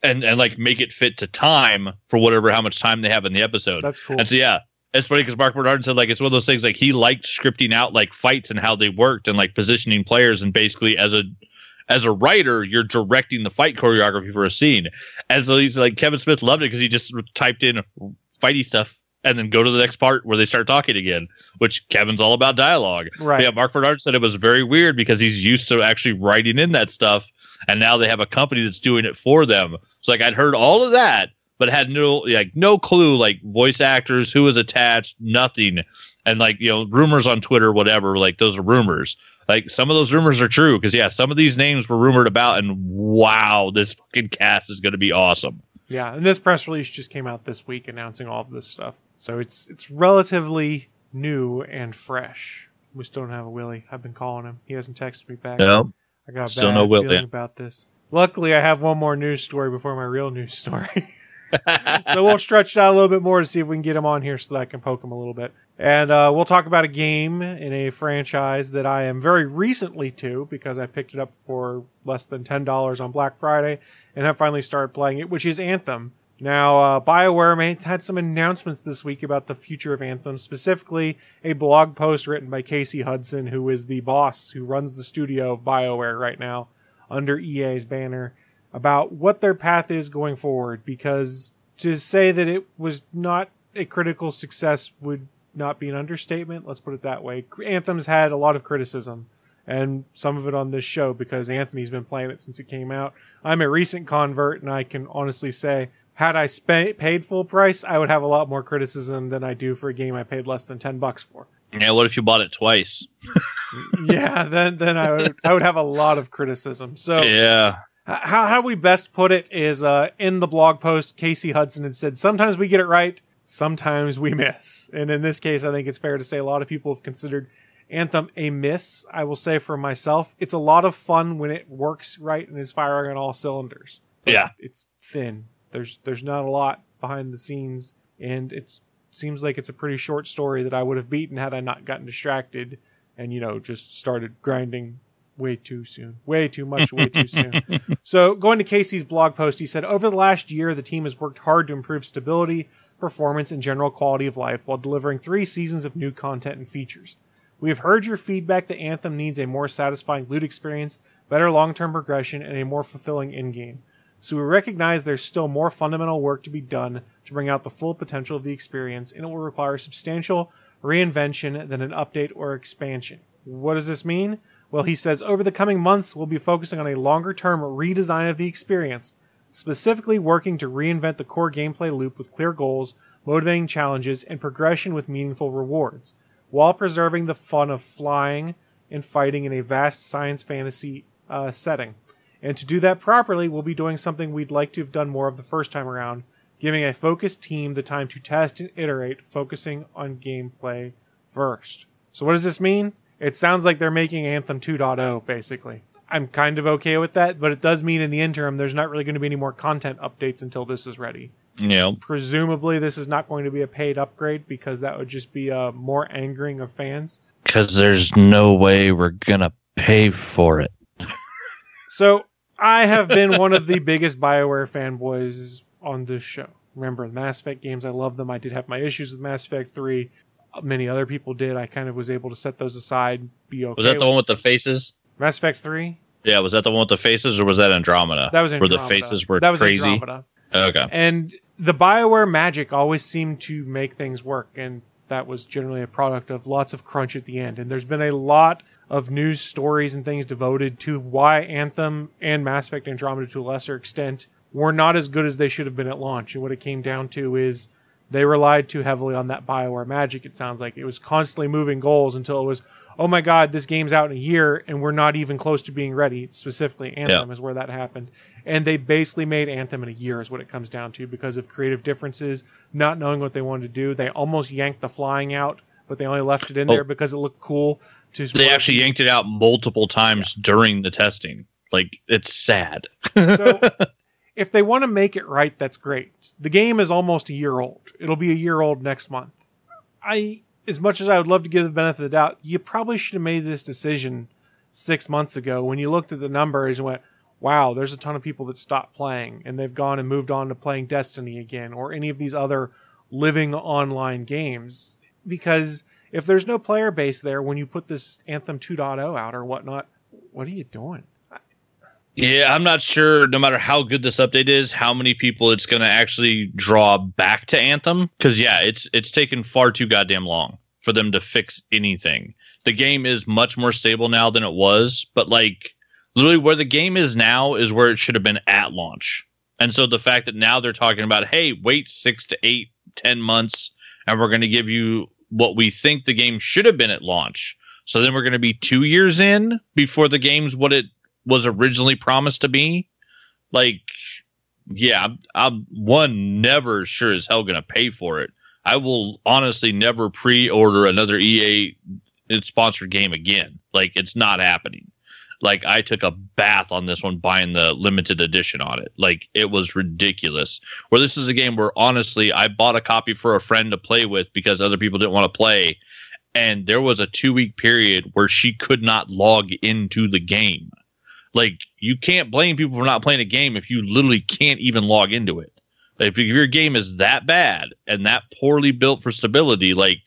and and like make it fit to time for whatever how much time they have in the episode. That's cool. And so yeah, it's funny because Mark Bernard said like it's one of those things like he liked scripting out like fights and how they worked and like positioning players and basically as a as a writer you're directing the fight choreography for a scene. As so he's like Kevin Smith loved it because he just typed in fighty stuff and then go to the next part where they start talking again, which Kevin's all about dialogue. Right. But yeah, Mark Bernard said it was very weird because he's used to actually writing in that stuff, and now they have a company that's doing it for them. So like I'd heard all of that, but had no like no clue like voice actors, who was attached, nothing, and like you know rumors on Twitter, whatever. Like those are rumors. Like some of those rumors are true because yeah, some of these names were rumored about, and wow, this fucking cast is going to be awesome. Yeah, and this press release just came out this week announcing all of this stuff. So it's it's relatively new and fresh. We still don't have a Willie. I've been calling him. He hasn't texted me back. No, I got a still bad no Will, feeling about this. Luckily, I have one more news story before my real news story. so we'll stretch it out a little bit more to see if we can get him on here so that I can poke him a little bit. And uh, we'll talk about a game in a franchise that I am very recently to because I picked it up for less than $10 on Black Friday and have finally started playing it, which is Anthem. Now, uh, BioWare had some announcements this week about the future of Anthem, specifically a blog post written by Casey Hudson, who is the boss who runs the studio of BioWare right now under EA's banner, about what their path is going forward. Because to say that it was not a critical success would not be an understatement. Let's put it that way. Anthem's had a lot of criticism and some of it on this show because Anthony's been playing it since it came out. I'm a recent convert and I can honestly say had I spent paid full price, I would have a lot more criticism than I do for a game I paid less than 10 bucks for. yeah. What if you bought it twice? yeah, then then I would I would have a lot of criticism. So Yeah, how how we best put it is uh, in the blog post, Casey Hudson had said sometimes we get it right, sometimes we miss, and in this case, I think it's fair to say a lot of people have considered Anthem a miss. I will say for myself, it's a lot of fun when it works right and is firing on all cylinders. yeah. It's thin. There's there's not a lot behind the scenes, and it's seems like it's a pretty short story that I would have beaten had I not gotten distracted and you know just started grinding way too soon, way too much, way too soon. So going to Casey's blog post, he said, over the last year, the team has worked hard to improve stability, performance, and general quality of life while delivering three seasons of new content and features. We have heard your feedback that Anthem needs a more satisfying loot experience, better long-term progression, and a more fulfilling endgame. So we recognize there's still more fundamental work to be done to bring out the full potential of the experience, and it will require substantial reinvention than an update or expansion. What does this mean? Well, he says over the coming months, we'll be focusing on a longer term redesign of the experience, specifically working to reinvent the core gameplay loop with clear goals, motivating challenges, and progression with meaningful rewards, while preserving the fun of flying and fighting in a vast science fantasy uh, setting. And to do that properly, we'll be doing something we'd like to have done more of the first time around, giving a focused team the time to test and iterate, focusing on gameplay first. So, what does this mean? It sounds like they're making Anthem 2.0, basically. I'm kind of okay with that, but it does mean in the interim there's not really going to be any more content updates until this is ready. Know, Presumably, this is not going to be a paid upgrade because that would just be uh, more angering of fans. because there's no way we're gonna pay for it. So I have been one of the biggest Bioware fanboys on this show. Remember the Mass Effect games? I love them. I did have my issues with Mass Effect Three. Many other people did. I kind of was able to set those aside. Be okay. Was that the with- one with the faces? Mass Effect Three? Yeah, was that the one with the faces, or was that Andromeda? That was Andromeda. where the faces were that was crazy. Andromeda. Okay, And the Bioware magic always seemed to make things work, and that was generally a product of lots of crunch at the end. And there's been a lot of news stories and things devoted to why Anthem and Mass Effect Andromeda, to a lesser extent, were not as good as they should have been at launch. And what it came down to is they relied too heavily on that Bioware magic. It sounds like it was constantly moving goals until it was, oh my god, this game's out in a year and we're not even close to being ready. Specifically, Anthem is where that happened, and they basically made Anthem in a year is what it comes down to because of creative differences, not knowing what they wanted to do. They almost yanked the flying out, but they only left it in Oh. there because it looked cool. To They actually yanked it out multiple times during the testing. Like it's sad. so if they want to make it right, that's great. The game is almost a year old. It'll be a year old next month. I, as much as I would love to give the benefit of the doubt, you probably should have made this decision six months ago when you looked at the numbers and went, wow, there's a ton of people that stopped playing and they've gone and moved on to playing Destiny again or any of these other living online games. Because if there's no player base there when you put this Anthem 2.0 out or whatnot, what are you doing? Yeah, I'm not sure. No matter how good this update is, how many people it's going to actually draw back to Anthem? Because yeah, it's it's taken far too goddamn long for them to fix anything. The game is much more stable now than it was, but like literally where the game is now is where it should have been at launch. And so the fact that now they're talking about, hey, wait six to eight, ten months, and we're going to give you what we think the game should have been at launch. So then we're going to be two years in before the game's what it was originally promised to be. Like, yeah, I'm, one never sure as hell gonna pay for it. I will honestly never pre-order another EA sponsored game again. Like, it's not happening. Like, I took a bath on this one buying the limited edition on it. Like, it was ridiculous. Where this is a game where honestly, I bought a copy for a friend to play with because other people didn't want to play. And there was a two week period where she could not log into the game like you can't blame people for not playing a game if you literally can't even log into it. If your game is that bad and that poorly built for stability, like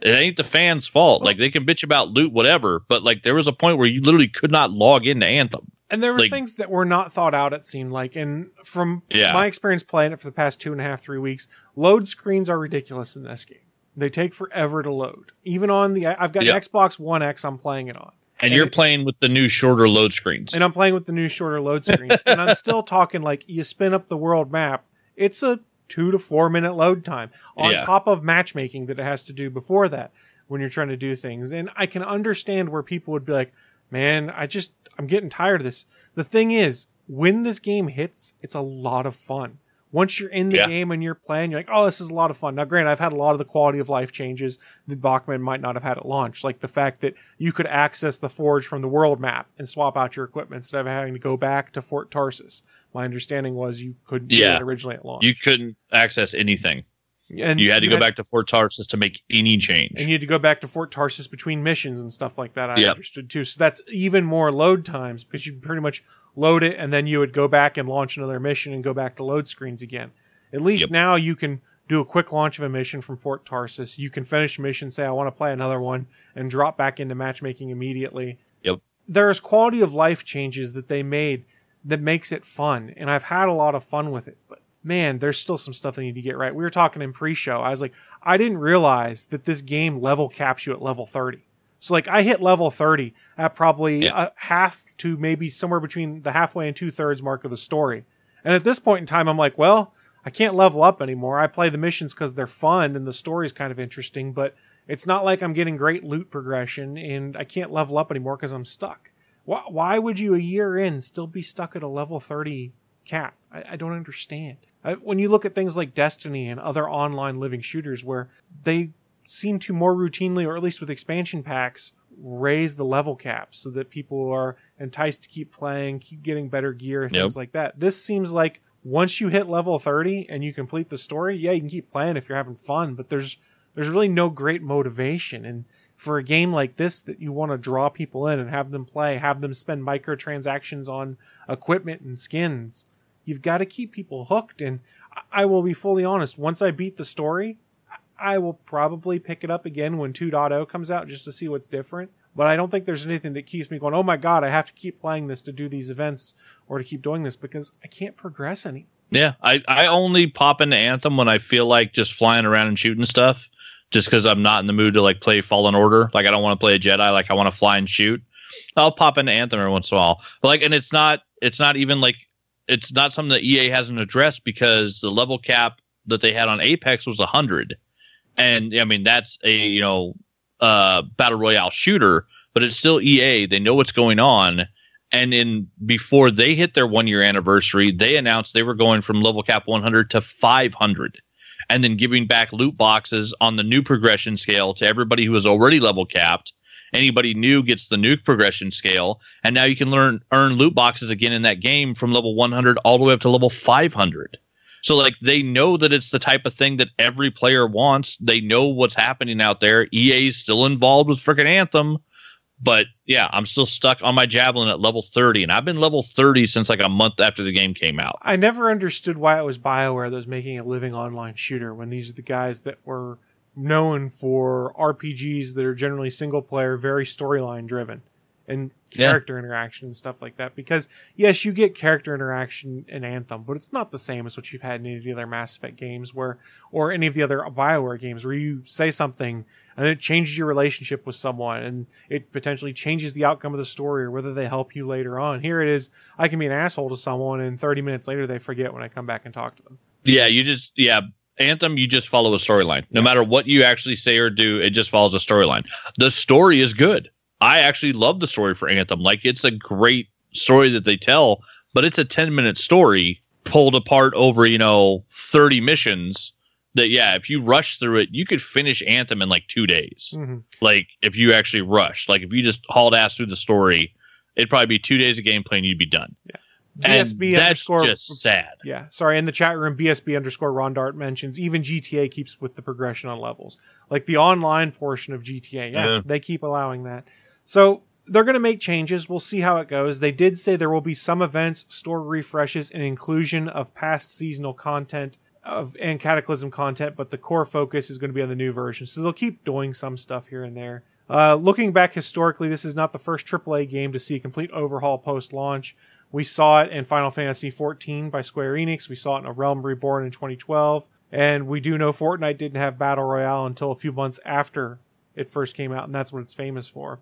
it ain't the fans' fault. Like they can bitch about loot, whatever, but like there was a point where you literally could not log into Anthem. And there were Like- things that were not thought out, it seemed like. And from Yeah. my experience playing it for the past two and a half, three weeks, load screens are ridiculous in this game. They take forever to load. Even on the, I've got Yeah. an Xbox One X I'm playing it on. And, And you're it- playing with the new shorter load screens. And I'm playing with the new shorter load screens. and I'm still talking like you spin up the world map. It's a two to four minute load time on Yeah. top of matchmaking that it has to do before that when you're trying to do things. And I can understand where people would be like, man, I just, I'm getting tired of this. The thing is, when this game hits, it's a lot of fun. Once you're in the Yeah. game and you're playing, you're like, oh, this is a lot of fun. Now, granted, I've had a lot of the quality of life changes that Bachman might not have had at launch, like the fact that you could access the forge from the world map and swap out your equipment instead of having to go back to Fort Tarsis. My understanding was you couldn't do Yeah. originally at launch. you couldn't access anything. And You had to go back to Fort Tarsis to make any change. and you had to go back to Fort Tarsis between missions and stuff like that. I Yep. understood too. So that's even more load times because you pretty much load it and then you would go back and launch another mission and go back to load screens again. At least Yep. now you can do a quick launch of a mission from Fort Tarsus. You can finish a mission, say I want to play another one, and drop back into matchmaking immediately. Yep. There's quality of life changes that they made that makes it fun, and I've had a lot of fun with it. But man, there's still some stuff they need to get right. We were talking in pre-show. I was like, I didn't realize that this game level caps you at level 30. So like I hit level 30 at probably Yeah. half to maybe somewhere between the halfway and two thirds mark of the story. And at this point in time, I'm like, well, I can't level up anymore. I play the missions because they're fun and the story's kind of interesting, but it's not like I'm getting great loot progression and I can't level up anymore because I'm stuck. Why, why would you a year in still be stuck at a level 30 cap? I, I don't understand. I, when you look at things like Destiny and other online living shooters where they seem to more routinely, or at least with expansion packs, raise the level cap so that people are enticed to keep playing, keep getting better gear, things Yep. like that. This seems like once you hit level 30 and you complete the story, yeah, you can keep playing if you're having fun, but there's there's really no great motivation and for a game like this that you want to draw people in and have them play, have them spend microtransactions on equipment and skins, you've got to keep people hooked and I- will be fully honest, once I beat the story, I will probably pick it up again when 2.0 comes out just to see what's different. But I don't think there's anything that keeps me going, oh my god, I have to keep playing this to do these events or to keep doing this because I can't progress any. Yeah, I, I only pop into Anthem when I feel like just flying around and shooting stuff, just because I'm not in the mood to like play Fallen Order. Like I don't want to play a Jedi. Like I want to fly and shoot. I'll pop into Anthem every once in a while. But like, and it's not it's not even like it's not something that EA hasn't addressed because the level cap that they had on Apex was hundred, and I mean that's a you know uh, battle royale shooter, but it's still EA. They know what's going on. And in before they hit their one year anniversary, they announced they were going from level cap 100 to 500 and then giving back loot boxes on the new progression scale to everybody who was already level capped. Anybody new gets the nuke progression scale, and now you can learn earn loot boxes again in that game from level 100 all the way up to level 500. So like they know that it's the type of thing that every player wants. They know what's happening out there. EA's still involved with freaking Anthem, but yeah, I'm still stuck on my javelin at level 30, and I've been level 30 since like a month after the game came out. I never understood why it was BioWare that was making a living online shooter when these are the guys that were known for RPGs that are generally single player, very storyline driven, and Yeah. character interaction and stuff like that. Because yes, you get character interaction in Anthem, but it's not the same as what you've had in any of the other Mass Effect games where, or any of the other BioWare games where you say something and it changes your relationship with someone and it potentially changes the outcome of the story or whether they help you later on. Here it is, I can be an asshole to someone and 30 minutes later they forget when I come back and talk to them. Yeah, you just yeah, Anthem you just follow a storyline. No matter what you actually say or do, it just follows a storyline. The story is good. I actually love the story for Anthem. Like it's a great story that they tell, but it's a 10-minute story pulled apart over, you know, 30 missions that yeah, if you rush through it, you could finish Anthem in like 2 days. Mm-hmm. Like if you actually rush. Like if you just hauled ass through the story, it'd probably be 2 days of gameplay and you'd be done. And BSB that's underscore just sad. Yeah, sorry. In the chat room, BSB underscore Rondart mentions even GTA keeps with the progression on levels, like the online portion of GTA. Yeah, Yeah. they keep allowing that. So they're going to make changes. We'll see how it goes. They did say there will be some events, store refreshes, and inclusion of past seasonal content of and Cataclysm content, but the core focus is going to be on the new version. So they'll keep doing some stuff here and there. Uh, looking back historically, this is not the first AAA game to see a complete overhaul post launch. We saw it in Final Fantasy XIV by Square Enix. We saw it in A Realm Reborn in 2012. And we do know Fortnite didn't have Battle Royale until a few months after it first came out, and that's what it's famous for.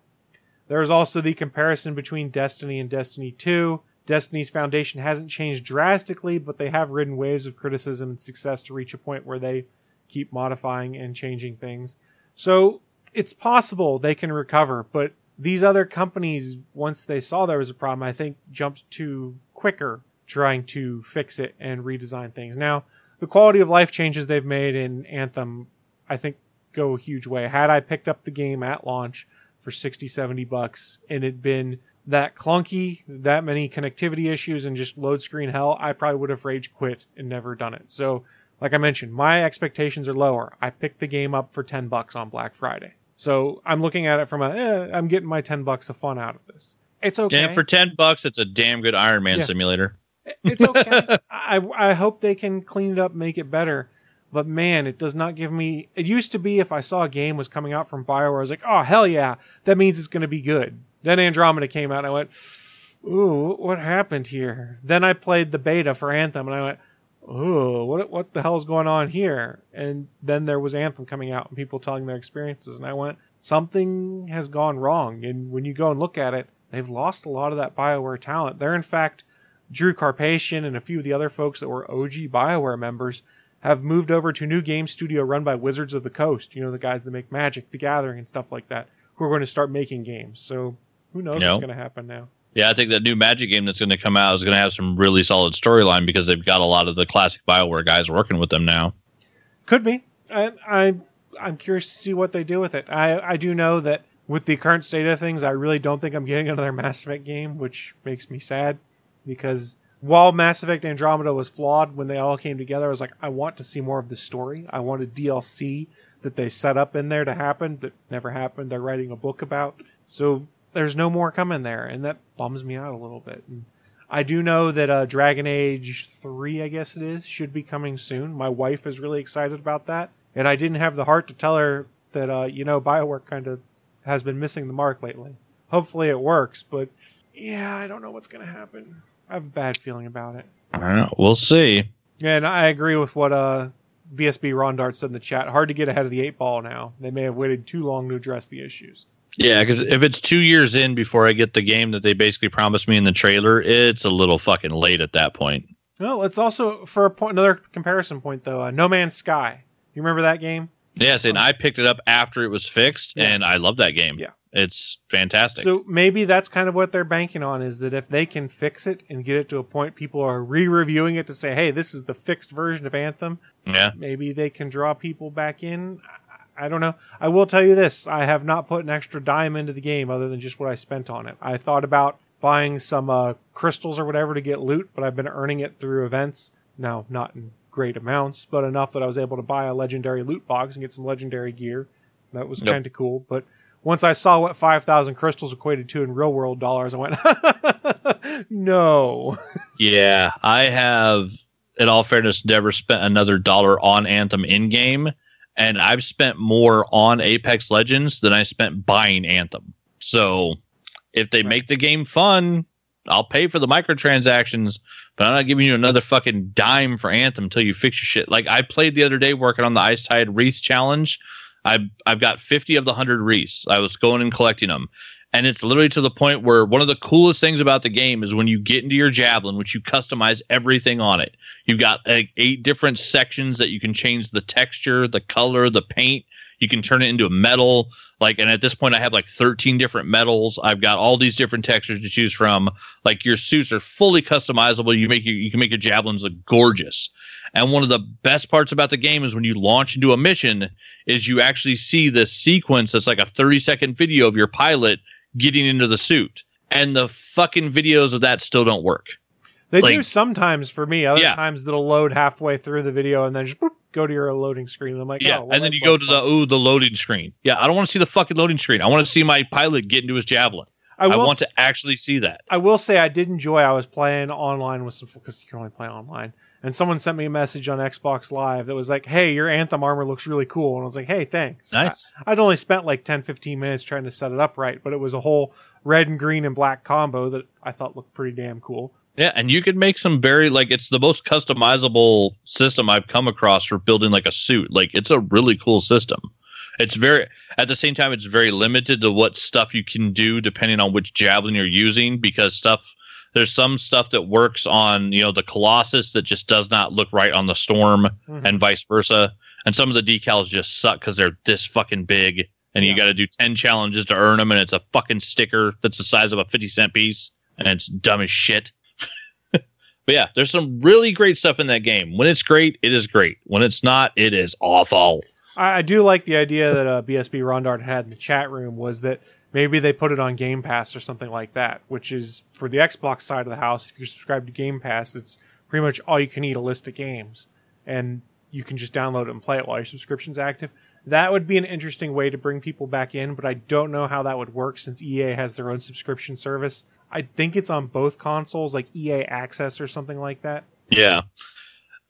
There is also the comparison between Destiny and Destiny 2. Destiny's foundation hasn't changed drastically, but they have ridden waves of criticism and success to reach a point where they keep modifying and changing things. So it's possible they can recover, but these other companies, once they saw there was a problem, I think jumped to quicker trying to fix it and redesign things. Now, the quality of life changes they've made in Anthem, I think, go a huge way. Had I picked up the game at launch for 60, 70 bucks and it'd been that clunky, that many connectivity issues and just load screen hell, I probably would have rage quit and never done it. So, like I mentioned, my expectations are lower. I picked the game up for 10 bucks on Black Friday. So I'm looking at it from a, eh, I'm getting my 10 bucks of fun out of this. It's okay. And for 10 bucks, it's a damn good Iron Man Yeah. simulator. it's okay. I I hope they can clean it up, make it better. But man, it does not give me. It used to be if I saw a game was coming out from Bioware, I was like, oh hell yeah, that means it's going to be good. Then Andromeda came out, and I went, ooh, what happened here? Then I played the beta for Anthem, and I went, ooh, what what the hell's going on here? And then there was Anthem coming out, and people telling their experiences, and I went, something has gone wrong. And when you go and look at it, they've lost a lot of that Bioware talent. They're in fact Drew Karpyshyn and a few of the other folks that were OG BioWare members have moved over to a new game studio run by Wizards of the Coast. You know, the guys that make Magic, The Gathering, and stuff like that, who are going to start making games. So who knows No. what's going to happen now? Yeah, I think that new Magic game that's going to come out is going to have some really solid storyline because they've got a lot of the classic Bioware guys working with them now. Could be. I, I I'm curious to see what they do with it. I I do know that with the current state of things, I really don't think I'm getting another Mass Effect game, which makes me sad because while Mass Effect Andromeda was flawed when they all came together, I was like, I want to see more of the story. I want a DLC that they set up in there to happen that never happened. They're writing a book about. So there's no more coming there, and that bums me out a little bit. And I do know that uh, Dragon Age 3, I guess it is, should be coming soon. My wife is really excited about that. And I didn't have the heart to tell her that, uh, you know, Bioware kind of has been missing the mark lately. Hopefully it works, but yeah, I don't know what's going to happen. I have a bad feeling about it. Uh, we'll see. And I agree with what uh, BSB Rondart said in the chat. Hard to get ahead of the eight ball now. They may have waited too long to address the issues. Yeah, because if it's two years in before I get the game that they basically promised me in the trailer, it's a little fucking late at that point. Well, it's also for a point, another comparison point though. Uh, no Man's Sky. You remember that game? Yes, and I picked it up after it was fixed, Yeah. and I love that game. Yeah. it's fantastic. So maybe that's kind of what they're banking on is that if they can fix it and get it to a point people are re-reviewing it to say, "Hey, this is the fixed version of Anthem," yeah, maybe they can draw people back in. I don't know. I will tell you this: I have not put an extra dime into the game other than just what I spent on it. I thought about buying some uh, crystals or whatever to get loot, but I've been earning it through events. Now, not in great amounts, but enough that I was able to buy a legendary loot box and get some legendary gear. That was Yep. kind of cool. But once I saw what five thousand crystals equated to in real world dollars, I went, "No." yeah. I have, in all fairness, never spent another dollar on Anthem in game, and I've spent more on Apex Legends than I spent buying Anthem. So, if they Right. make the game fun, I'll pay for the microtransactions, but I'm not giving you another fucking dime for Anthem until you fix your shit. Like I played the other day working on the Ice Tide Wreath challenge. I've I've got 50 of the 100 wreaths. I was going and collecting them. And it's literally to the point where one of the coolest things about the game is when you get into your javelin, which you customize everything on it. You've got like eight different sections that you can change the texture, the color, the paint. You can turn it into a metal. Like, and at this point, I have like 13 different metals. I've got all these different textures to choose from. Like, your suits are fully customizable. You make your, you can make your javelins look gorgeous. And one of the best parts about the game is when you launch into a mission, is you actually see this sequence that's like a 30 second video of your pilot getting into the suit. And the fucking videos of that still don't work. They do sometimes for me. Other Yeah. times that'll load halfway through the video and then just boop, go to your loading screen. I'm like, Yeah, oh, well, and then you go to fun. the ooh the loading screen. Yeah, I don't want to see the fucking loading screen. I want to see my pilot get into his javelin. I, I, want s- to actually see that. I will say I did enjoy. I was playing online with some because you can only play online, and someone sent me a message on Xbox Live that was like, "Hey, your Anthem armor looks really cool," and I was like, "Hey, thanks." Nice. I, would only spent like 10, 15 minutes trying to set it up right, but it was a whole red and green and black combo that I thought looked pretty damn cool. Yeah, and you can make some very like it's the most customizable system I've come across for building like a suit. Like it's a really cool system. It's very at the same time it's very limited to what stuff you can do depending on which javelin you're using because stuff there's some stuff that works on, you know, the Colossus that just does not look right on the Storm Mhm. and vice versa. And some of the decals just suck cuz they're this fucking big and you got to do 10 challenges to earn them and it's a fucking sticker that's the size of a 50 cent piece and it's dumb as shit. But yeah, there's some really great stuff in that game. When it's great, it is great. When it's not, it is awful. I, I do like the idea that uh, BSB Rondard had in the chat room was that maybe they put it on Game Pass or something like that, which is for the Xbox side of the house. If you subscribe to Game Pass, it's pretty much all you can eat a list of games, and you can just download it and play it while your subscription's active. That would be an interesting way to bring people back in, but I don't know how that would work since EA has their own subscription service. I think it's on both consoles, like EA Access or something like that. Yeah.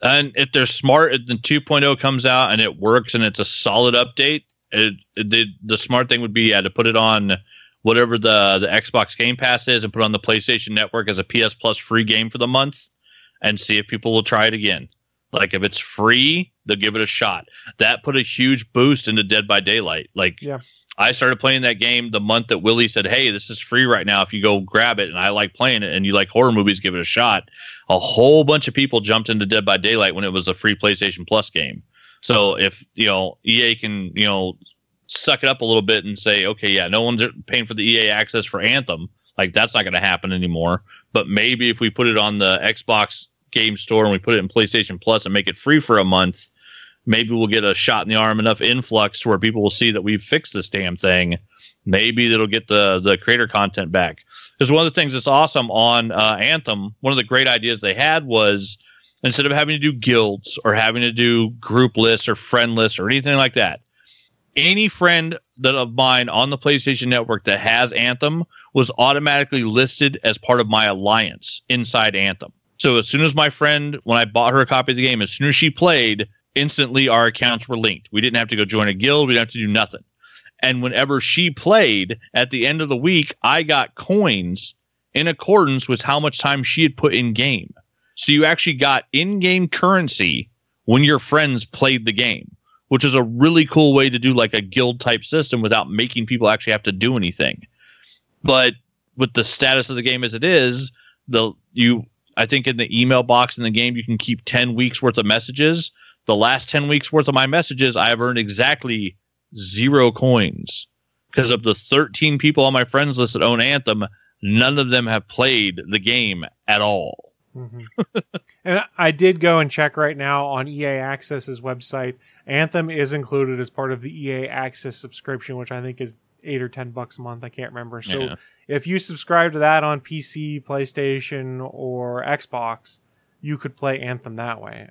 And if they're smart, the 2.0 comes out and it works and it's a solid update, it, it, the, the smart thing would be yeah, to put it on whatever the, the Xbox Game Pass is and put it on the PlayStation Network as a PS Plus free game for the month and see if people will try it again. Like if it's free, they'll give it a shot. That put a huge boost into Dead by Daylight. Like Yeah. I started playing that game the month that Willie said, "Hey, this is free right now. If you go grab it," and I like playing it, and you like horror movies, give it a shot. A whole bunch of people jumped into Dead by Daylight when it was a free PlayStation Plus game. So if you know EA can you know suck it up a little bit and say, "Okay, yeah, no one's paying for the EA access for Anthem," like that's not going to happen anymore. But maybe if we put it on the Xbox Game Store and we put it in PlayStation Plus and make it free for a month, maybe we'll get a shot in the arm enough influx to where people will see that we've fixed this damn thing. Maybe it'll get the the creator content back. Because one of the things that's awesome on uh, Anthem, one of the great ideas they had was instead of having to do guilds or having to do group lists or friend lists or anything like that, any friend that of mine on the PlayStation Network that has Anthem was automatically listed as part of my alliance inside Anthem. So as soon as my friend, when I bought her a copy of the game, as soon as she played, instantly our accounts were linked. We didn't have to go join a guild. We didn't have to do nothing. And whenever she played, at the end of the week, I got coins in accordance with how much time she had put in game. So you actually got in-game currency when your friends played the game, which is a really cool way to do like a guild type system without making people actually have to do anything. But with the status of the game as it is, the you I think in the email box in the game you can keep 10 weeks worth of messages. the last 10 weeks worth of my messages, I have earned exactly zero coins. Because of the 13 people on my friends list that own Anthem, none of them have played the game at all. Mhm. and I did go and check right now on EA Access's website. Anthem is included as part of the EA Access subscription, which I think is eight or ten bucks a month. I can't remember. So Yeah. if you subscribe to that on PC, PlayStation, or Xbox, you could play Anthem that way.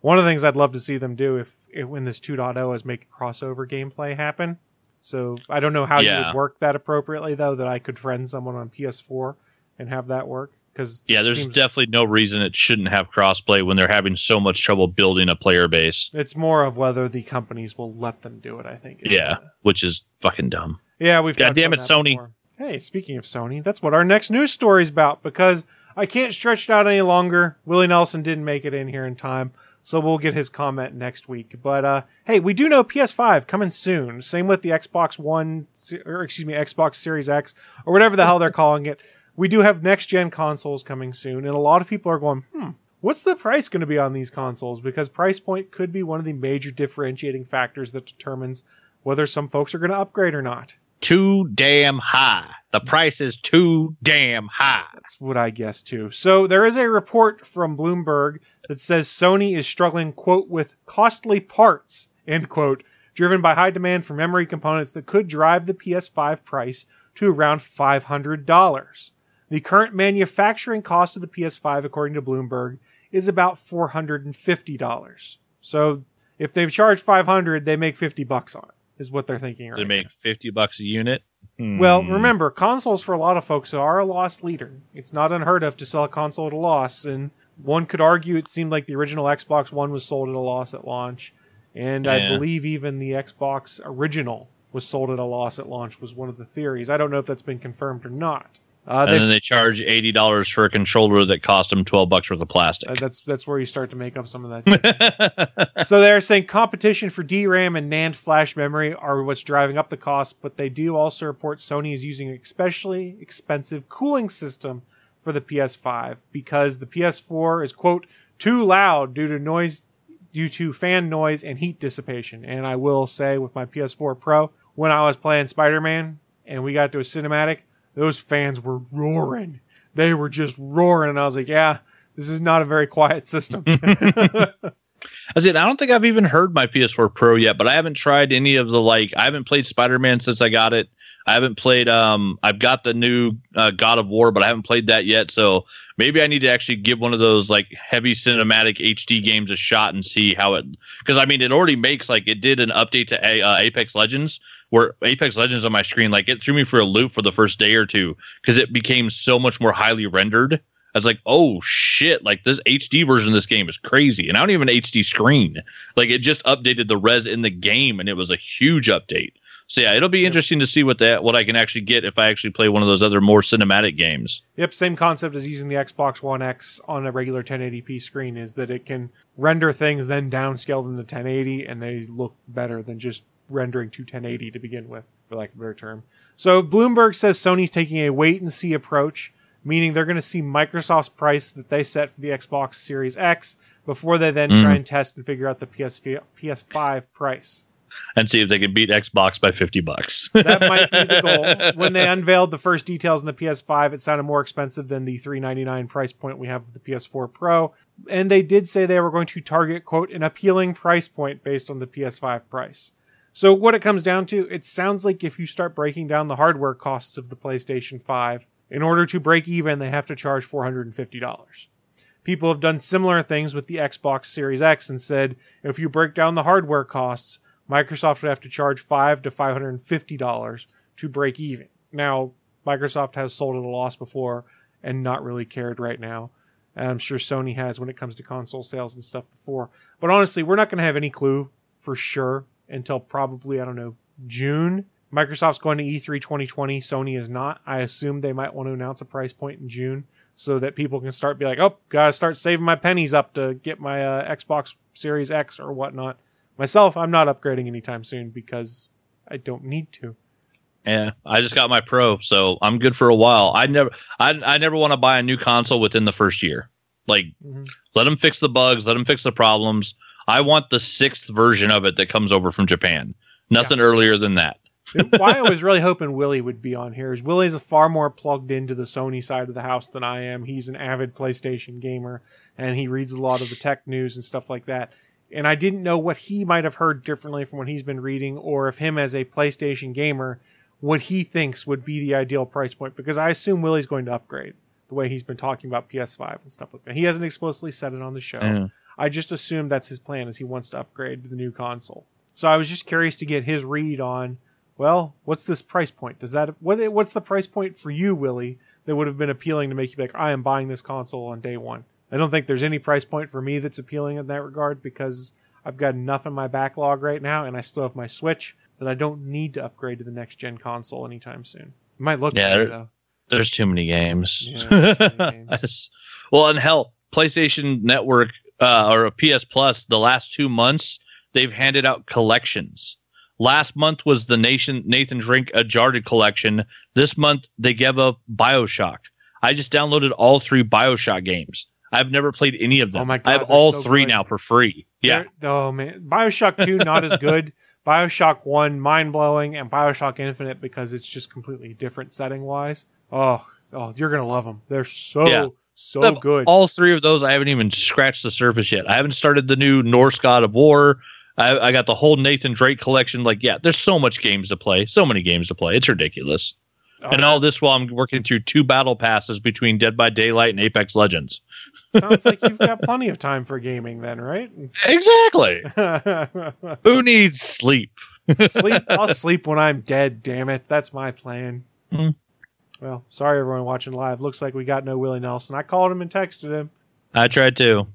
One of the things I'd love to see them do if, if when this 2.0 is make crossover gameplay happen. So I don't know how you would work that appropriately though. That I could friend someone on PS4 and have that work because Yeah, there's definitely no reason it shouldn't have crossplay when they're having so much trouble building a player base. It's more of whether the companies will let them do it. I think. Yeah, which is fucking dumb. yeah. We've. God damn it, Sony. before. Hey, speaking of Sony, that's what our next news story is about because I can't stretch it out any longer. Willie Nelson didn't make it in here in time, so we'll get his comment next week. But uh, hey, we do know PS5 coming soon. Same with the Xbox One, or excuse me, Xbox Series X, or whatever the hell they're calling it. We do have next gen consoles coming soon, and a lot of people are going, hmm, what's the price going to be on these consoles? Because price point could be one of the major differentiating factors that determines whether some folks are going to upgrade or not. Too damn high. The price is too damn high. That's what I guess too. So there is a report from Bloomberg that says Sony is struggling, quote, with costly parts, end quote, driven by high demand for memory components that could drive the PS5 price to around $500. The current manufacturing cost of the PS5, according to Bloomberg, is about $450. So if they charge 500, they make 50 bucks on it. Is what they're thinking right They now. make 50 bucks a unit. Well, Hmm. remember, consoles for a lot of folks are a loss leader. It's not unheard of to sell a console at a loss, and one could argue it seemed like the original Xbox One was sold at a loss at launch, and I believe even the Xbox original was sold at a loss at launch. Was one of the theories. I don't know if that's been confirmed or not. Uh, and then they charge eighty dollars for a controller that cost them twelve bucks worth of plastic. uh, that's that's where you start to make up some of that. so they're saying competition for DRAM and NAND flash memory are what's driving up the cost, but they do also report Sony is using an especially expensive cooling system for the PS5 because the PS4 is quote too loud due to noise due to fan noise and heat dissipation. And I will say with my PS4 Pro, when I was playing Spider-Man and we got to a cinematic, those fans were roaring. They were just roaring and I was like, yeah, this is not a very quiet system. I said I don't think I've even heard my PS4 Pro yet, but I haven't tried any of the like. I haven't played Spider Man since I got it. I haven't played. Um, I've got the new uh, God of War, but I haven't played that yet. So maybe I need to actually give one of those like heavy cinematic HD games a shot and see how it. Because I mean, it already makes like it did an update to a, uh, Apex Legends, where Apex Legends on my screen like it threw me for a loop for the first day or two because it became so much more highly rendered. I was like, oh shit, like this HD version of this game is crazy. And I don't even have an HD screen. Like it just updated the res in the game and it was a huge update. So yeah, it'll be interesting to see what that what I can actually get if I actually play one of those other more cinematic games. Yep, same concept as using the Xbox One X on a regular 1080p screen is that it can render things then downscale them to 1080 and they look better than just rendering to 1080 to begin with, for lack of a better term. So Bloomberg says Sony's taking a wait and see approach, meaning they're going to see Microsoft's price that they set for the Xbox Series X before they then try mm. and test and figure out the PS PS5 price. And see if they can beat Xbox by fifty bucks. That might be the goal. When they unveiled the first details in the PS5, it sounded more expensive than the 399 price point we have with the PS4 Pro. And they did say they were going to target, quote, an appealing price point based on the PS5 price. So what it comes down to, it sounds like if you start breaking down the hardware costs of the PlayStation 5, in order to break even, they have to charge $450. People have done similar things with the Xbox Series X and said if you break down the hardware costs, Microsoft would have to charge five to five hundred and fifty dollars to break even. Now, Microsoft has sold at a loss before and not really cared right now. And I'm sure Sony has when it comes to console sales and stuff before. But honestly, we're not going to have any clue for sure until probably, I don't know, June. Microsoft's going to E E3 2020. Sony is not. I assume they might want to announce a price point in June so that people can start be like, oh, gotta start saving my pennies up to get my uh, Xbox Series X or whatnot. Myself, I'm not upgrading anytime soon because I don't need to. Yeah, I just got my Pro, so I'm good for a while. I never, I, I never want to buy a new console within the first year. Like, Mhm. let them fix the bugs, let them fix the problems. I want the sixth version of it that comes over from Japan. Nothing earlier than that. Why I was really hoping Willie would be on here is Willie's far more plugged into the Sony side of the house than I am. He's an avid PlayStation gamer and he reads a lot of the tech news and stuff like that. And I didn't know what he might have heard differently from what he's been reading, or if him as a PlayStation gamer, what he thinks would be the ideal price point. Because I assume Willie's going to upgrade the way he's been talking about PS5 and stuff like that. He hasn't explicitly said it on the show. Yeah. I just assume that's his plan, is he wants to upgrade to the new console. So I was just curious to get his read on well, what's this price point? Does that what what's the price point for you, Willie, that would have been appealing to make you be like, I am buying this console on day one? I don't think there's any price point for me that's appealing in that regard because I've got enough in my backlog right now, and I still have my Switch that I don't need to upgrade to the next gen console anytime soon. It might look Yeah, better there-. There's too many games. Yeah, too many games. Well, and hell, PlayStation Network uh, or PS Plus, the last two months they've handed out collections. Last month was the Nation Nathan Drink a Uncharted collection. This month they gave up Bioshock. I just downloaded all three Bioshock games. I've never played any of them. Oh my God, I have all so three good. now for free. Yeah. They're- Oh man, Bioshock Two not as good. Bioshock One mind blowing, and Bioshock Infinite because it's just completely different setting wise. Oh, oh, you're gonna love them. They're so Yeah. So Of good. All three of those, I haven't even scratched the surface yet. I haven't started the new Norse God of War. I, I got the whole Nathan Drake collection. Like, yeah, there's so much games to play, so many games to play. It's ridiculous. Oh, and all this while I'm working through two battle passes between Dead by Daylight and Apex Legends. Sounds like you've got plenty of time for gaming then, right? Exactly. Who needs sleep? sleep. I'll sleep when I'm dead. Damn it, that's my plan. Hmm. Well, sorry everyone watching live. Looks like we got no Willie Nelson. I called him and texted him. I tried to.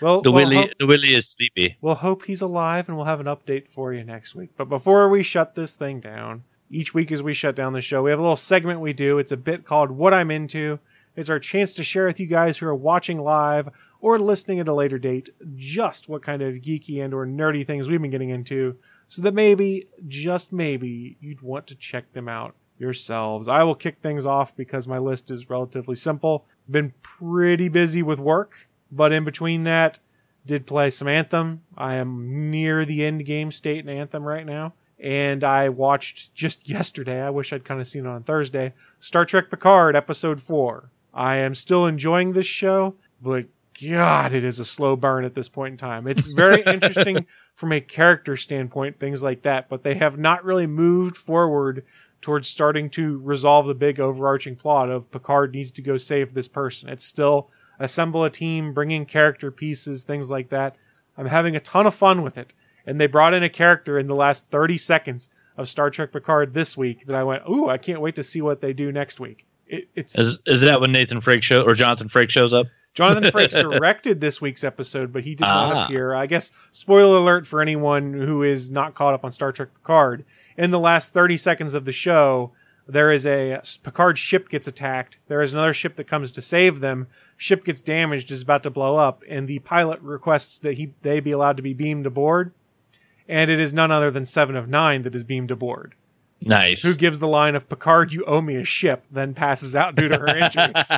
Well, The we'll Willie, hope- the Willie is sleepy. We'll hope he's alive and we'll have an update for you next week. But before we shut this thing down, each week as we shut down the show, we have a little segment we do. It's a bit called What I'm Into. It's our chance to share with you guys who are watching live or listening at a later date just what kind of geeky and or nerdy things we've been getting into so that maybe, just maybe, you'd want to check them out yourselves. I will kick things off because my list is relatively simple. Been pretty busy with work, but in between that, did play some Anthem. I am near the end game state in Anthem right now. And I watched just yesterday, I wish I'd kind of seen it on Thursday, Star Trek Picard episode 4. I am still enjoying this show, but God, it is a slow burn at this point in time. It's very interesting from a character standpoint, things like that, but they have not really moved forward towards starting to resolve the big overarching plot of Picard needs to go save this person. It's still assemble a team, bring in character pieces, things like that. I'm having a ton of fun with it. And they brought in a character in the last 30 seconds of Star Trek Picard this week that I went, ooh, I can't wait to see what they do next week. It, it's Is is that when Nathan Frakes show or Jonathan Frakes shows up? Jonathan Frakes directed this week's episode, but he did not Ah. appear. I guess spoiler alert for anyone who is not caught up on Star Trek Picard. In the last 30 seconds of the show, there is a Picard ship gets attacked. There is another ship that comes to save them. Ship gets damaged, is about to blow up, and the pilot requests that he they be allowed to be beamed aboard. And it is none other than Seven of Nine that is beamed aboard Nice. who gives the line of Picard, you owe me a ship, then passes out due to her injuries.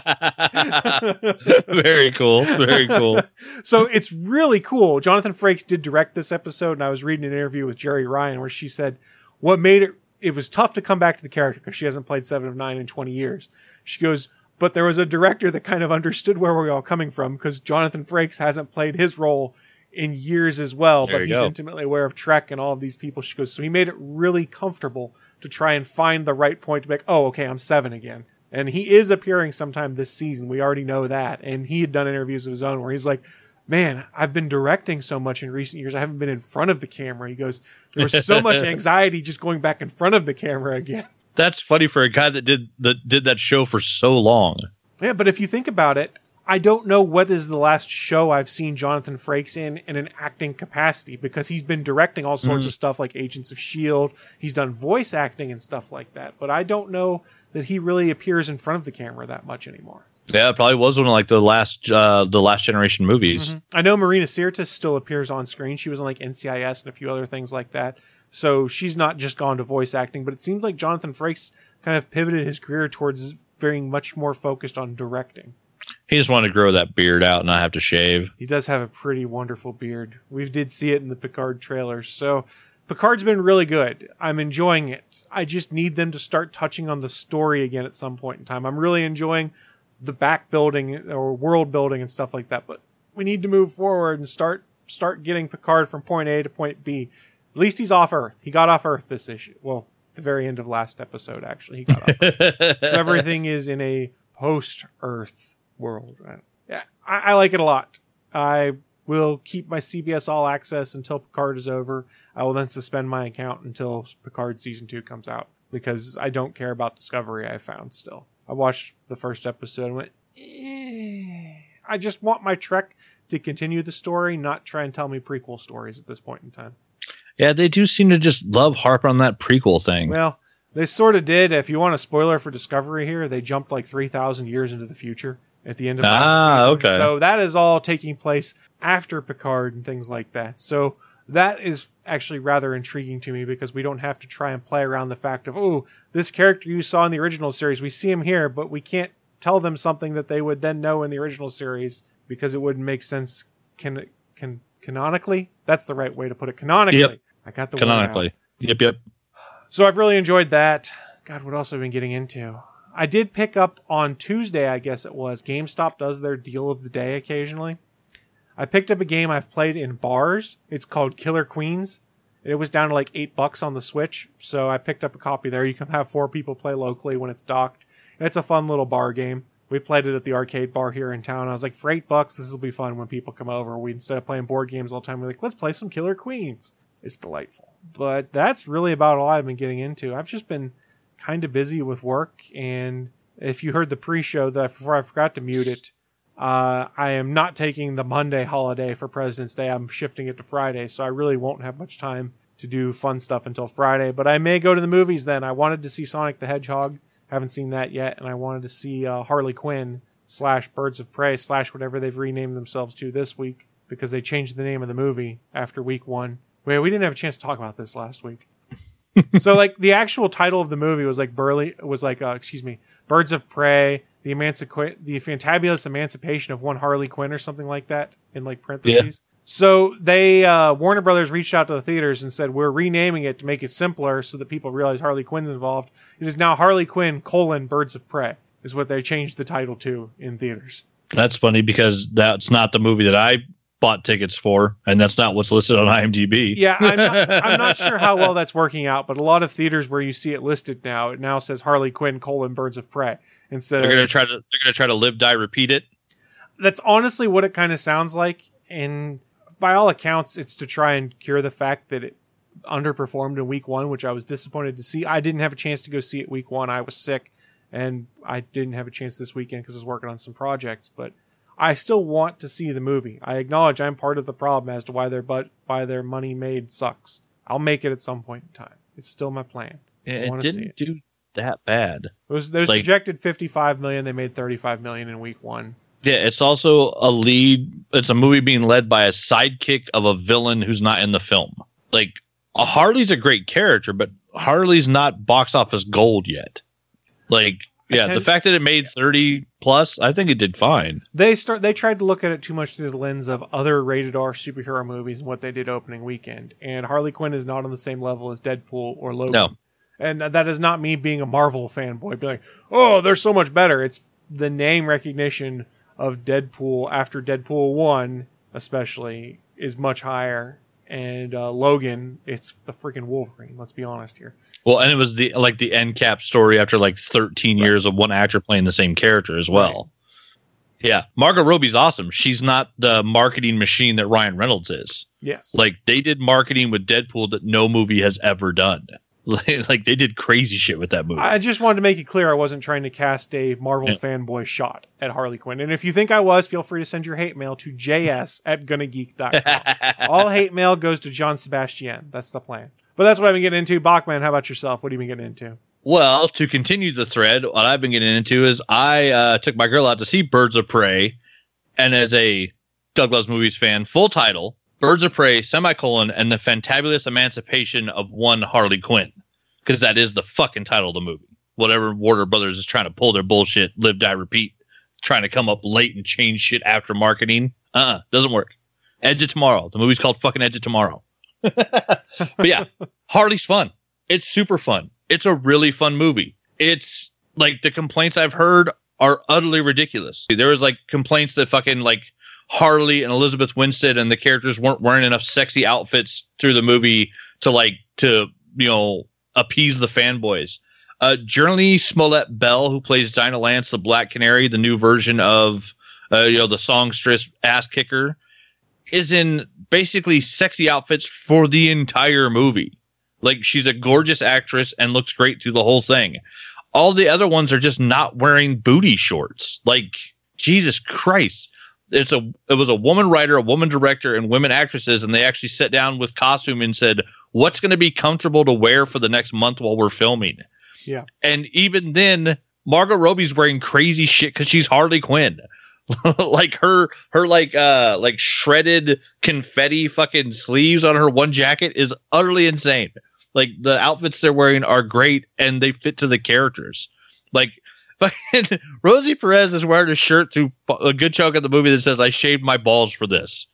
Very cool. Very cool. so it's really cool. Jonathan Frakes did direct this episode, and I was reading an interview with Jeri Ryan where she said what made it it was tough to come back to the character because she hasn't played Seven of Nine in 20 years. She goes, but there was a director that kind of understood where we were all coming from because Jonathan Frakes hasn't played his role in years as well, There but he's go. intimately aware of Trek and all of these people. She goes, so he made it really comfortable to try and find the right point to be like, oh, okay, I'm seven again. And he is appearing sometime this season. We already know that. And he had done interviews of his own where he's like, man, I've been directing so much in recent years. I haven't been in front of the camera. He goes, there was so much anxiety just going back in front of the camera again. That's funny for a guy that did that did that show for so long. Yeah, but if you think about it, I don't know what is the last show I've seen Jonathan Frakes in in an acting capacity because he's been directing all sorts of stuff like Agents of S.H.I.E.L.D. He's done voice acting and stuff like that, but I don't know that he really appears in front of the camera that much anymore. Yeah, it probably was one of like the last uh the last generation movies. I know Marina Sirtis still appears on screen. She was on like NCIS and a few other things like that. So she's not just gone to voice acting, but it seems like Jonathan Frakes kind of pivoted his career towards very much more focused on directing. He just wanted to grow that beard out and not have to shave. He does have a pretty wonderful beard. We did see it in the Picard trailer. So Picard's been really good. I'm enjoying it. I just need them to start touching on the story again at some point in time. I'm really enjoying the back building or world building and stuff like that, but we need to move forward and start start getting Picard from point A to point B. At least he's off Earth. He got off Earth this issue. Well, the very end of last episode actually he got off. Earth. so everything is in a post Earth world. Yeah, I, I like it a lot. I will keep my CBS All Access until Picard is over. I will then suspend my account until Picard season two comes out because I don't care about Discovery. I found still. I watched the first episode and went. Eh. I just want my Trek to continue the story, not try and tell me prequel stories at this point in time. Yeah, they do seem to just love harp on that prequel thing. Well, they sort of did. If you want a spoiler for Discovery here, they jumped like 3,000 years into the future at the end of last Ah, season. okay. So that is all taking place after Picard and things like that. So that is actually rather intriguing to me because we don't have to try and play around the fact of, oh, this character you saw in the original series, we see him here, but we can't tell them something that they would then know in the original series because it wouldn't make sense can, can, canonically. That's the right way to put it. Canonically. Yep. I got the. Canonically. Yep, yep. So I've really enjoyed that. God, what else have I been getting into? I did pick up on Tuesday, I guess it was. GameStop does their deal of the day occasionally. I picked up a game I've played in bars. It's called Killer Queens. It was down to like eight bucks on the Switch, so I picked up a copy there. You can have four people play locally when it's docked. It's a fun little bar game. We played it at the arcade bar here in town. I was like, for eight bucks, this will be fun when people come over. We instead of playing board games all the time, we're like, let's play some Killer Queens. It's delightful. But that's really about all I've been getting into. I've just been kind of busy with work, and if you heard the pre-show that before I forgot to mute it, uh, I am not taking the Monday holiday for President's Day. I'm shifting it to Friday, so I really won't have much time to do fun stuff until Friday. But I may go to the movies then. I wanted to see Sonic the Hedgehog. Haven't seen that yet, and I wanted to see uh, Harley Quinn slash Birds of Prey slash whatever they've renamed themselves to this week because they changed the name of the movie after week one. Wait, we didn't have a chance to talk about this last week. So like the actual title of the movie was like Burley was like uh, excuse me Birds of Prey the emancipa- the fantabulous emancipation of one Harley Quinn or something like that in like parentheses. So they uh, Warner Brothers reached out to the theaters and said we're renaming it to make it simpler so that people realize Harley Quinn's involved. It is now Harley Quinn colon Birds of Prey is what they changed the title to in theaters. That's funny because that's not the movie that I bought tickets for, and that's not what's listed on IMDb. Yeah, I'm not, I'm not sure how well that's working out, but a lot of theaters where you see it listed now, it now says Harley Quinn colon Birds of Prey instead they're of gonna try to they're gonna try to live, die, repeat it. that's honestly what it kind of sounds like. And by all accounts, it's to try and cure the fact that it underperformed in week one, which I was disappointed to see. I didn't have a chance to go see it week one. I was sick and I didn't have a chance this weekend because I was working on some projects, but I still want to see the movie. I acknowledge I'm part of the problem as to why their but why their money made sucks. I'll make it at some point in time. It's still my plan. It see didn't it. do that bad. It was there's Like- projected 55 million. They made 35 million in week one. Yeah, it's also a lead. It's a movie being led by a sidekick of a villain who's not in the film. Like Harley's a great character, but Harley's not box office gold yet. Like, yeah, tend- the fact that it made thirty plus, I think it did fine. They start. They tried to look at it too much through the lens of other rated R superhero movies and what they did opening weekend. And Harley Quinn is not on the same level as Deadpool or Logan. No. And that is not me being a Marvel fanboy, being like, "Oh, they're so much better." It's the name recognition of Deadpool after Deadpool one, especially, is much higher. And uh, Logan, it's the freaking Wolverine. Let's be honest here. Well, and it was the like the end cap story after like thirteen years of one actor playing the same character as well. Yeah, Margot Robbie's awesome. She's not the marketing machine that Ryan Reynolds is. Yes. Like they did marketing with Deadpool that no movie has ever done. Like, they did crazy shit with that movie. I just wanted to make it clear I wasn't trying to cast a Marvel Yeah. fanboy shot at Harley Quinn. And if you think I was, feel free to send your hate mail to js at gonnageek.com. All hate mail goes to John Sebastian. That's the plan. But that's what I've been getting into. Bachman, how about yourself? What have you been getting into? Well, to continue the thread, what I've been getting into is I uh, took my girl out to see Birds of Prey, and as a Doug Loves Movies fan, full title: Birds of Prey: semicolon and the fantabulous emancipation of one Harley Quinn, because that is the fucking title of the movie. Whatever Warner Brothers is trying to pull their bullshit, live, die, repeat trying to come up late and change shit after marketing. Uh, uh doesn't work. Edge of Tomorrow. The movie's called fucking Edge of Tomorrow. but yeah, Harley's fun. It's super fun. It's a really fun movie. It's like the complaints I've heard are utterly ridiculous. There was like complaints that fucking like Harley and Elizabeth Winstead and the characters weren't wearing enough sexy outfits through the movie to like to you know appease the fanboys. Uh, Jurnee Smollett Bell, who plays Dinah Lance, the Black Canary, the new version of uh, you know the songstress ass kicker, is in basically sexy outfits for the entire movie. Like she's a gorgeous actress and looks great through the whole thing. All the other ones are just not wearing booty shorts. Like Jesus Christ. It's a it was a woman writer, a woman director, and women actresses, and they actually sat down with costume and said, What's gonna be comfortable to wear for the next month while we're filming? Yeah. And even then, Margot Robbie's wearing crazy shit because she's Harley Quinn. like her her like uh like shredded confetti fucking sleeves on her one jacket is utterly insane. Like the outfits they're wearing are great and they fit to the characters. Like Rosie Perez is wearing a shirt through a good chunk of the movie that says I shaved my balls for this.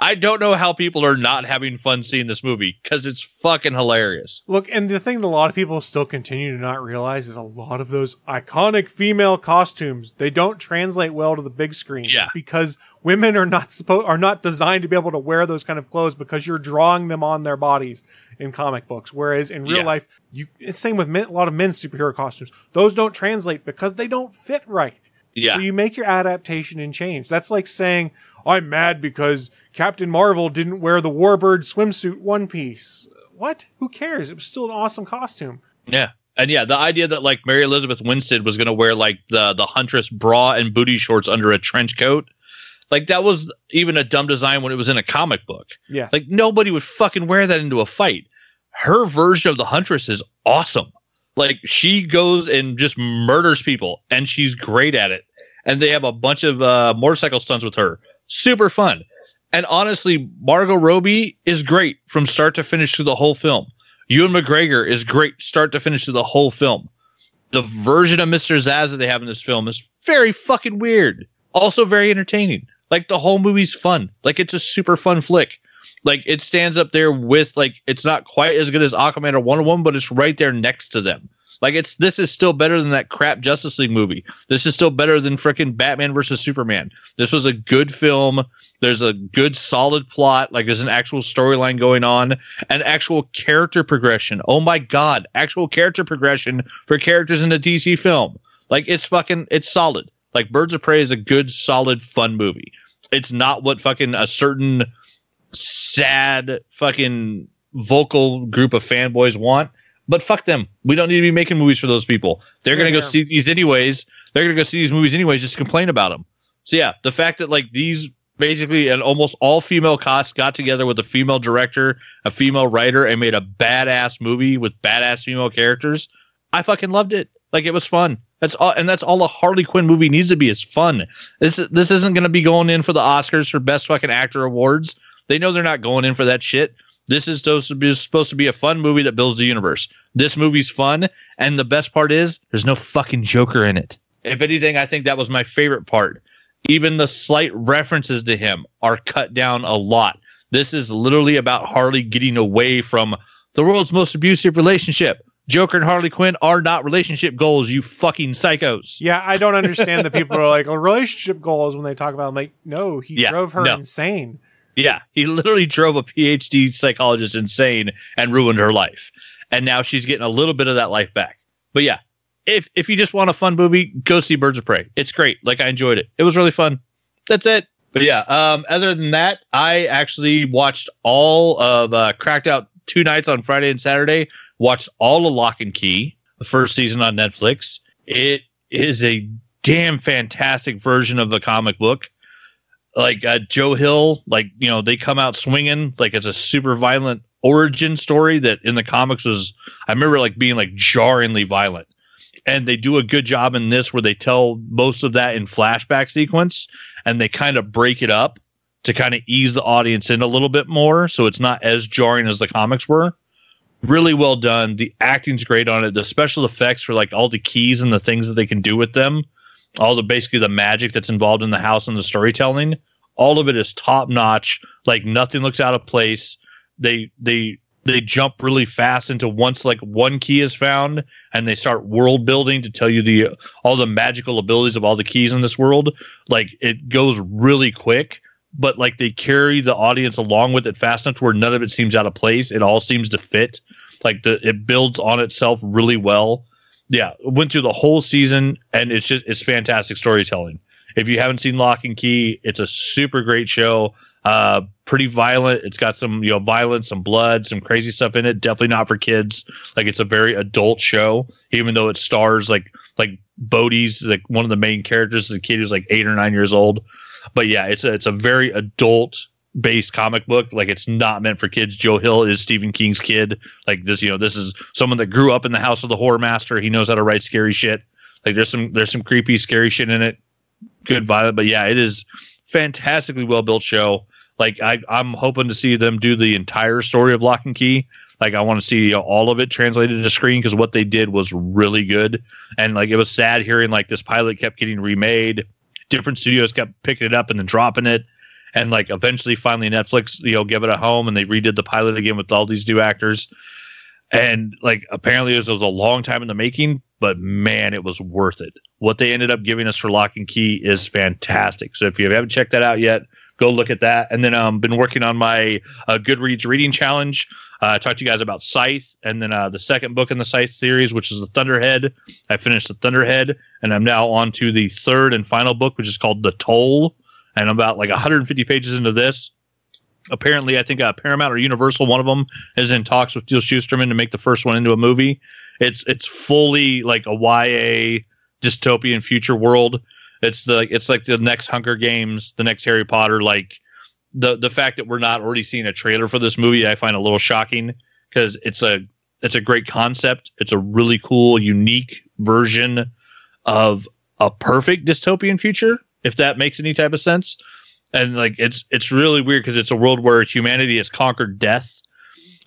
I don't know how people are not having fun seeing this movie because it's fucking hilarious. Look, and the thing that a lot of people still continue to not realize is a lot of those iconic female costumes they don't translate well to the big screen. Yeah. because women are not supposed are not designed to be able to wear those kind of clothes because you're drawing them on their bodies in comic books. Whereas in real Yeah. life, you it's same with men, a lot of men's superhero costumes. Those don't translate because they don't fit right. Yeah. So you make your adaptation and change. That's like saying, I'm mad because Captain Marvel didn't wear the Warbird swimsuit one piece. What? Who cares? It was still an awesome costume. Yeah. And yeah, the idea that like Mary Elizabeth Winstead was gonna wear like the the huntress bra and booty shorts under a trench coat, like that was even a dumb design when it was in a comic book. Yes. Like nobody would fucking wear that into a fight. Her version of the huntress is awesome. Like she goes and just murders people, and she's great at it. And they have a bunch of uh, motorcycle stunts with her. Super fun. And honestly, Margot Robbie is great from start to finish through the whole film. Ewan McGregor is great start to finish through the whole film. The version of Mr. Zsasz that they have in this film is very fucking weird. Also very entertaining. Like the whole movie's fun. Like it's a super fun flick. Like it stands up there with like it's not quite as good as Aquaman or Wonder Woman, but it's right there next to them. Like it's this is still better than that crap Justice League movie. This is still better than freaking Batman versus Superman. This was a good film. There's a good solid plot. Like there's an actual storyline going on and actual character progression. Oh my god, actual character progression for characters in a DC film. Like it's fucking it's solid. Like Birds of Prey is a good solid fun movie. It's not what fucking a certain sad fucking vocal group of fanboys want. But fuck them. We don't need to be making movies for those people. They're gonna go Yeah. see these anyways. They're gonna go see these movies anyways, just complain about them. So yeah, the fact that like these basically an almost all female cast got together with a female director, a female writer, and made a badass movie with badass female characters. I fucking loved it. Like it was fun. That's all, and that's all a Harley Quinn movie needs to be is fun. This this isn't going to be going in for the Oscars for best fucking actor awards. They know they're not going in for that shit. This is supposed to be supposed to be a fun movie that builds the universe. This movie's fun, and the best part is there's no fucking Joker in it. If anything, I think that was my favorite part. Even the slight references to him are cut down a lot. This is literally about Harley getting away from the world's most abusive relationship. Joker and Harley Quinn are not relationship goals, you fucking psychos. Yeah, I don't understand that people are like, a relationship goals when they talk about. I'm like, no, he Yeah, drove her no. insane. Yeah, he literally drove a PhD psychologist insane and ruined her life. And now she's getting a little bit of that life back. But yeah, if if you just want a fun movie, go see Birds of Prey. It's great. Like I enjoyed it. It was really fun. That's it. But yeah, um, other than that, I actually watched all of uh, Cracked Out two nights on Friday and Saturday. Watched all of Locke and Key, the first season on Netflix. It is a damn fantastic version of the comic book like uh, Joe Hill, like you know, they come out swinging like it's a super violent origin story that in the comics was I remember like being like jarringly violent. And they do a good job in this where they tell most of that in flashback sequence and they kind of break it up to kind of ease the audience in a little bit more so it's not as jarring as the comics were. Really well done. The acting's great on it. The special effects for like all the keys and the things that they can do with them all the basically the magic that's involved in the house and the storytelling. All of it is top notch. Like nothing looks out of place. They they they jump really fast into once like one key is found and they start world building to tell you the all the magical abilities of all the keys in this world like it goes really quick but like they carry the audience along with it fast enough to where none of it seems out of place it all seems to fit like the it builds on itself really well yeah went through the whole season and it's just it's fantastic storytelling if you haven't seen Locke and Key it's a super great show uh, pretty violent. It's got some, you know, violence, some blood, some crazy stuff in it. Definitely not for kids. Like it's a very adult show, even though it stars like like Bode's like one of the main characters. is a kid who's like eight or nine years old. But yeah, it's a, it's a very adult based comic book. Like it's not meant for kids. Joe Hill is Stephen King's kid. Like this, you know, this is someone that grew up in the house of the horror master. He knows how to write scary shit. Like there's some there's some creepy, scary shit in it. Good violent, but yeah, it is fantastically well built show. Like I, I'm hoping to see them do the entire story of Locke and Key. Like I want to see you know, all of it translated to screen because what they did was really good. And like it was sad hearing like this pilot kept getting remade. Different studios kept picking it up and then dropping it. And like eventually, finally, Netflix you know give it a home and they redid the pilot again with all these new actors. And like apparently, it was, it was a long time in the making, but man, it was worth it. What they ended up giving us for Locke and Key is fantastic. So if you haven't checked that out yet, go look at that. And then um, been working on my uh, Goodreads reading challenge. Uh, I talked to you guys about Scythe, and then uh, the second book in the Scythe series, which is the Thunderhead. I finished the Thunderhead, and I'm now on to the third and final book, which is called The Toll. And about like 150 pages into this. Apparently, I think uh, Paramount or Universal, one of them, is in talks with Neal Shusterman to make the first one into a movie. It's it's fully like a YA dystopian future world it's the it's like the next Hunger Games, the next Harry Potter. Like the the fact that we're not already seeing a trailer for this movie, I find a little shocking because it's a it's a great concept. It's a really cool, unique version of a perfect dystopian future, if that makes any type of sense. And like it's it's really weird because it's a world where humanity has conquered death.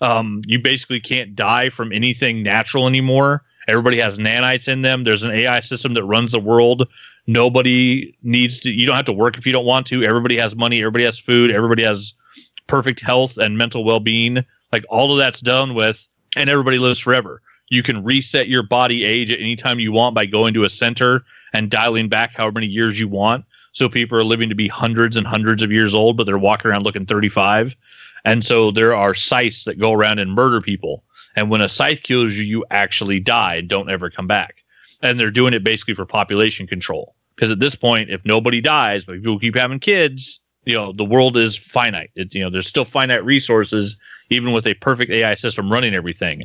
Um, you basically can't die from anything natural anymore. Everybody has nanites in them. There's an AI system that runs the world Nobody needs to, you don't have to work if you don't want to. Everybody has money, everybody has food, everybody has perfect health and mental well being. Like all of that's done with, and everybody lives forever. You can reset your body age at any time you want by going to a center and dialing back however many years you want. So people are living to be hundreds and hundreds of years old, but they're walking around looking 35. And so there are scythes that go around and murder people. And when a scythe kills you, you actually die don't ever come back and they're doing it basically for population control. Because at this point, if nobody dies, but people keep having kids, you know, the world is finite. It, you know, there's still finite resources, even with a perfect AI system running everything.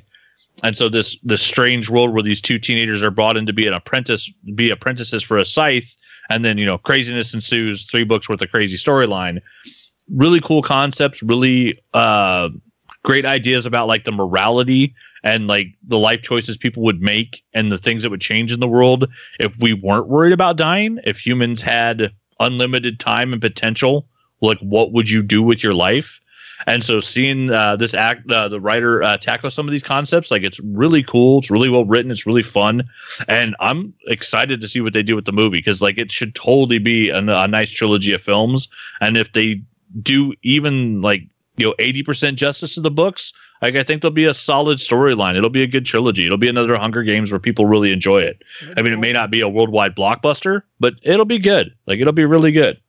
And so this this strange world where these two teenagers are brought in to be an apprentice, be apprentices for a scythe, and then you know craziness ensues. Three books worth of crazy storyline. Really cool concepts. Really uh, great ideas about like the morality and like the life choices people would make and the things that would change in the world if we weren't worried about dying if humans had unlimited time and potential like what would you do with your life and so seeing uh, this act uh, the writer uh, tackle some of these concepts like it's really cool it's really well written it's really fun and i'm excited to see what they do with the movie because like it should totally be a, a nice trilogy of films and if they do even like you know 80% justice to the books like I think there'll be a solid storyline. It'll be a good trilogy. It'll be another Hunger Games where people really enjoy it. I mean, it may not be a worldwide blockbuster, but it'll be good. Like it'll be really good.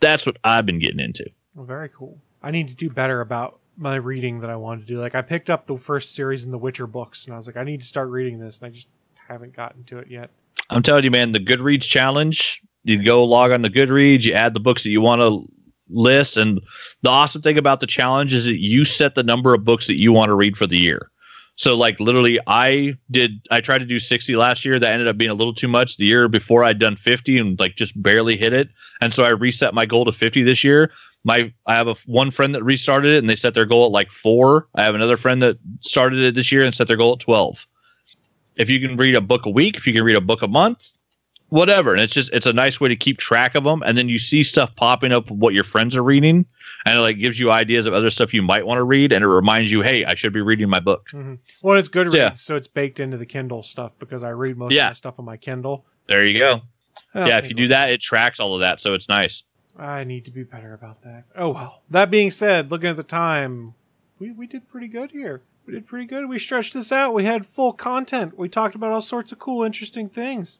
That's what I've been getting into. Very cool. I need to do better about my reading that I wanted to do. Like I picked up the first series in the Witcher books, and I was like, I need to start reading this, and I just haven't gotten to it yet. I'm telling you, man, the Goodreads challenge. You go log on to Goodreads, you add the books that you want to list. And the awesome thing about the challenge is that you set the number of books that you want to read for the year. So like literally I did I tried to do 60 last year that ended up being a little too much. The year before I'd done 50 and like just barely hit it. And so I reset my goal to 50 this year. My I have a one friend that restarted it and they set their goal at like 4. I have another friend that started it this year and set their goal at 12. If you can read a book a week, if you can read a book a month, whatever. And it's just it's a nice way to keep track of them. And then you see stuff popping up what your friends are reading, and it like gives you ideas of other stuff you might want to read, and it reminds you, hey, I should be reading my book. Mm-hmm. Well, it's good, so, yeah. so it's baked into the Kindle stuff because I read most yeah. of my stuff on my Kindle. There you go. Yeah, if you do that, it tracks all of that, so it's nice. I need to be better about that. Oh well. That being said, looking at the time, we, we did pretty good here. We did pretty good. We stretched this out. We had full content. We talked about all sorts of cool, interesting things.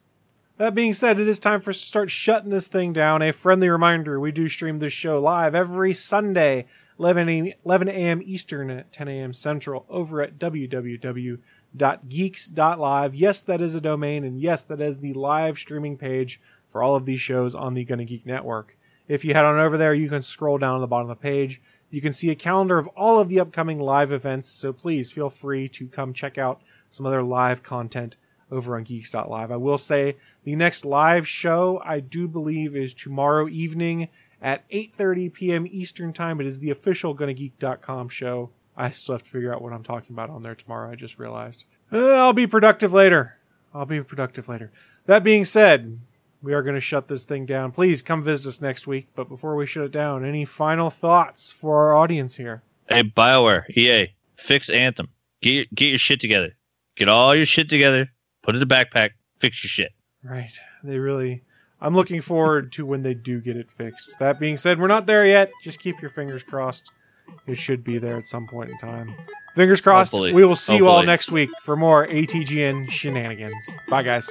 That being said, it is time for us to start shutting this thing down. A friendly reminder we do stream this show live every Sunday, 11 a.m. 11 a.m. Eastern at 10 a.m. Central over at www.geeks.live. Yes, that is a domain, and yes, that is the live streaming page for all of these shows on the Gonna Geek Network. If you head on over there, you can scroll down to the bottom of the page. You can see a calendar of all of the upcoming live events, so please feel free to come check out some other live content over on geeks.live. I will say the next live show I do believe is tomorrow evening at 8:30 p.m. Eastern Time. It is the official GonnaGeek.com show. I still have to figure out what I'm talking about on there tomorrow. I just realized. Uh, I'll be productive later. I'll be productive later. That being said, we are going to shut this thing down. Please come visit us next week. But before we shut it down, any final thoughts for our audience here? Hey, Bioware, EA, fix Anthem. Get your, get your shit together. Get all your shit together. Put it in a backpack. Fix your shit. Right. They really. I'm looking forward to when they do get it fixed. That being said, we're not there yet. Just keep your fingers crossed. It should be there at some point in time. Fingers crossed. Hopefully. We will see you all next week for more ATGN shenanigans. Bye, guys.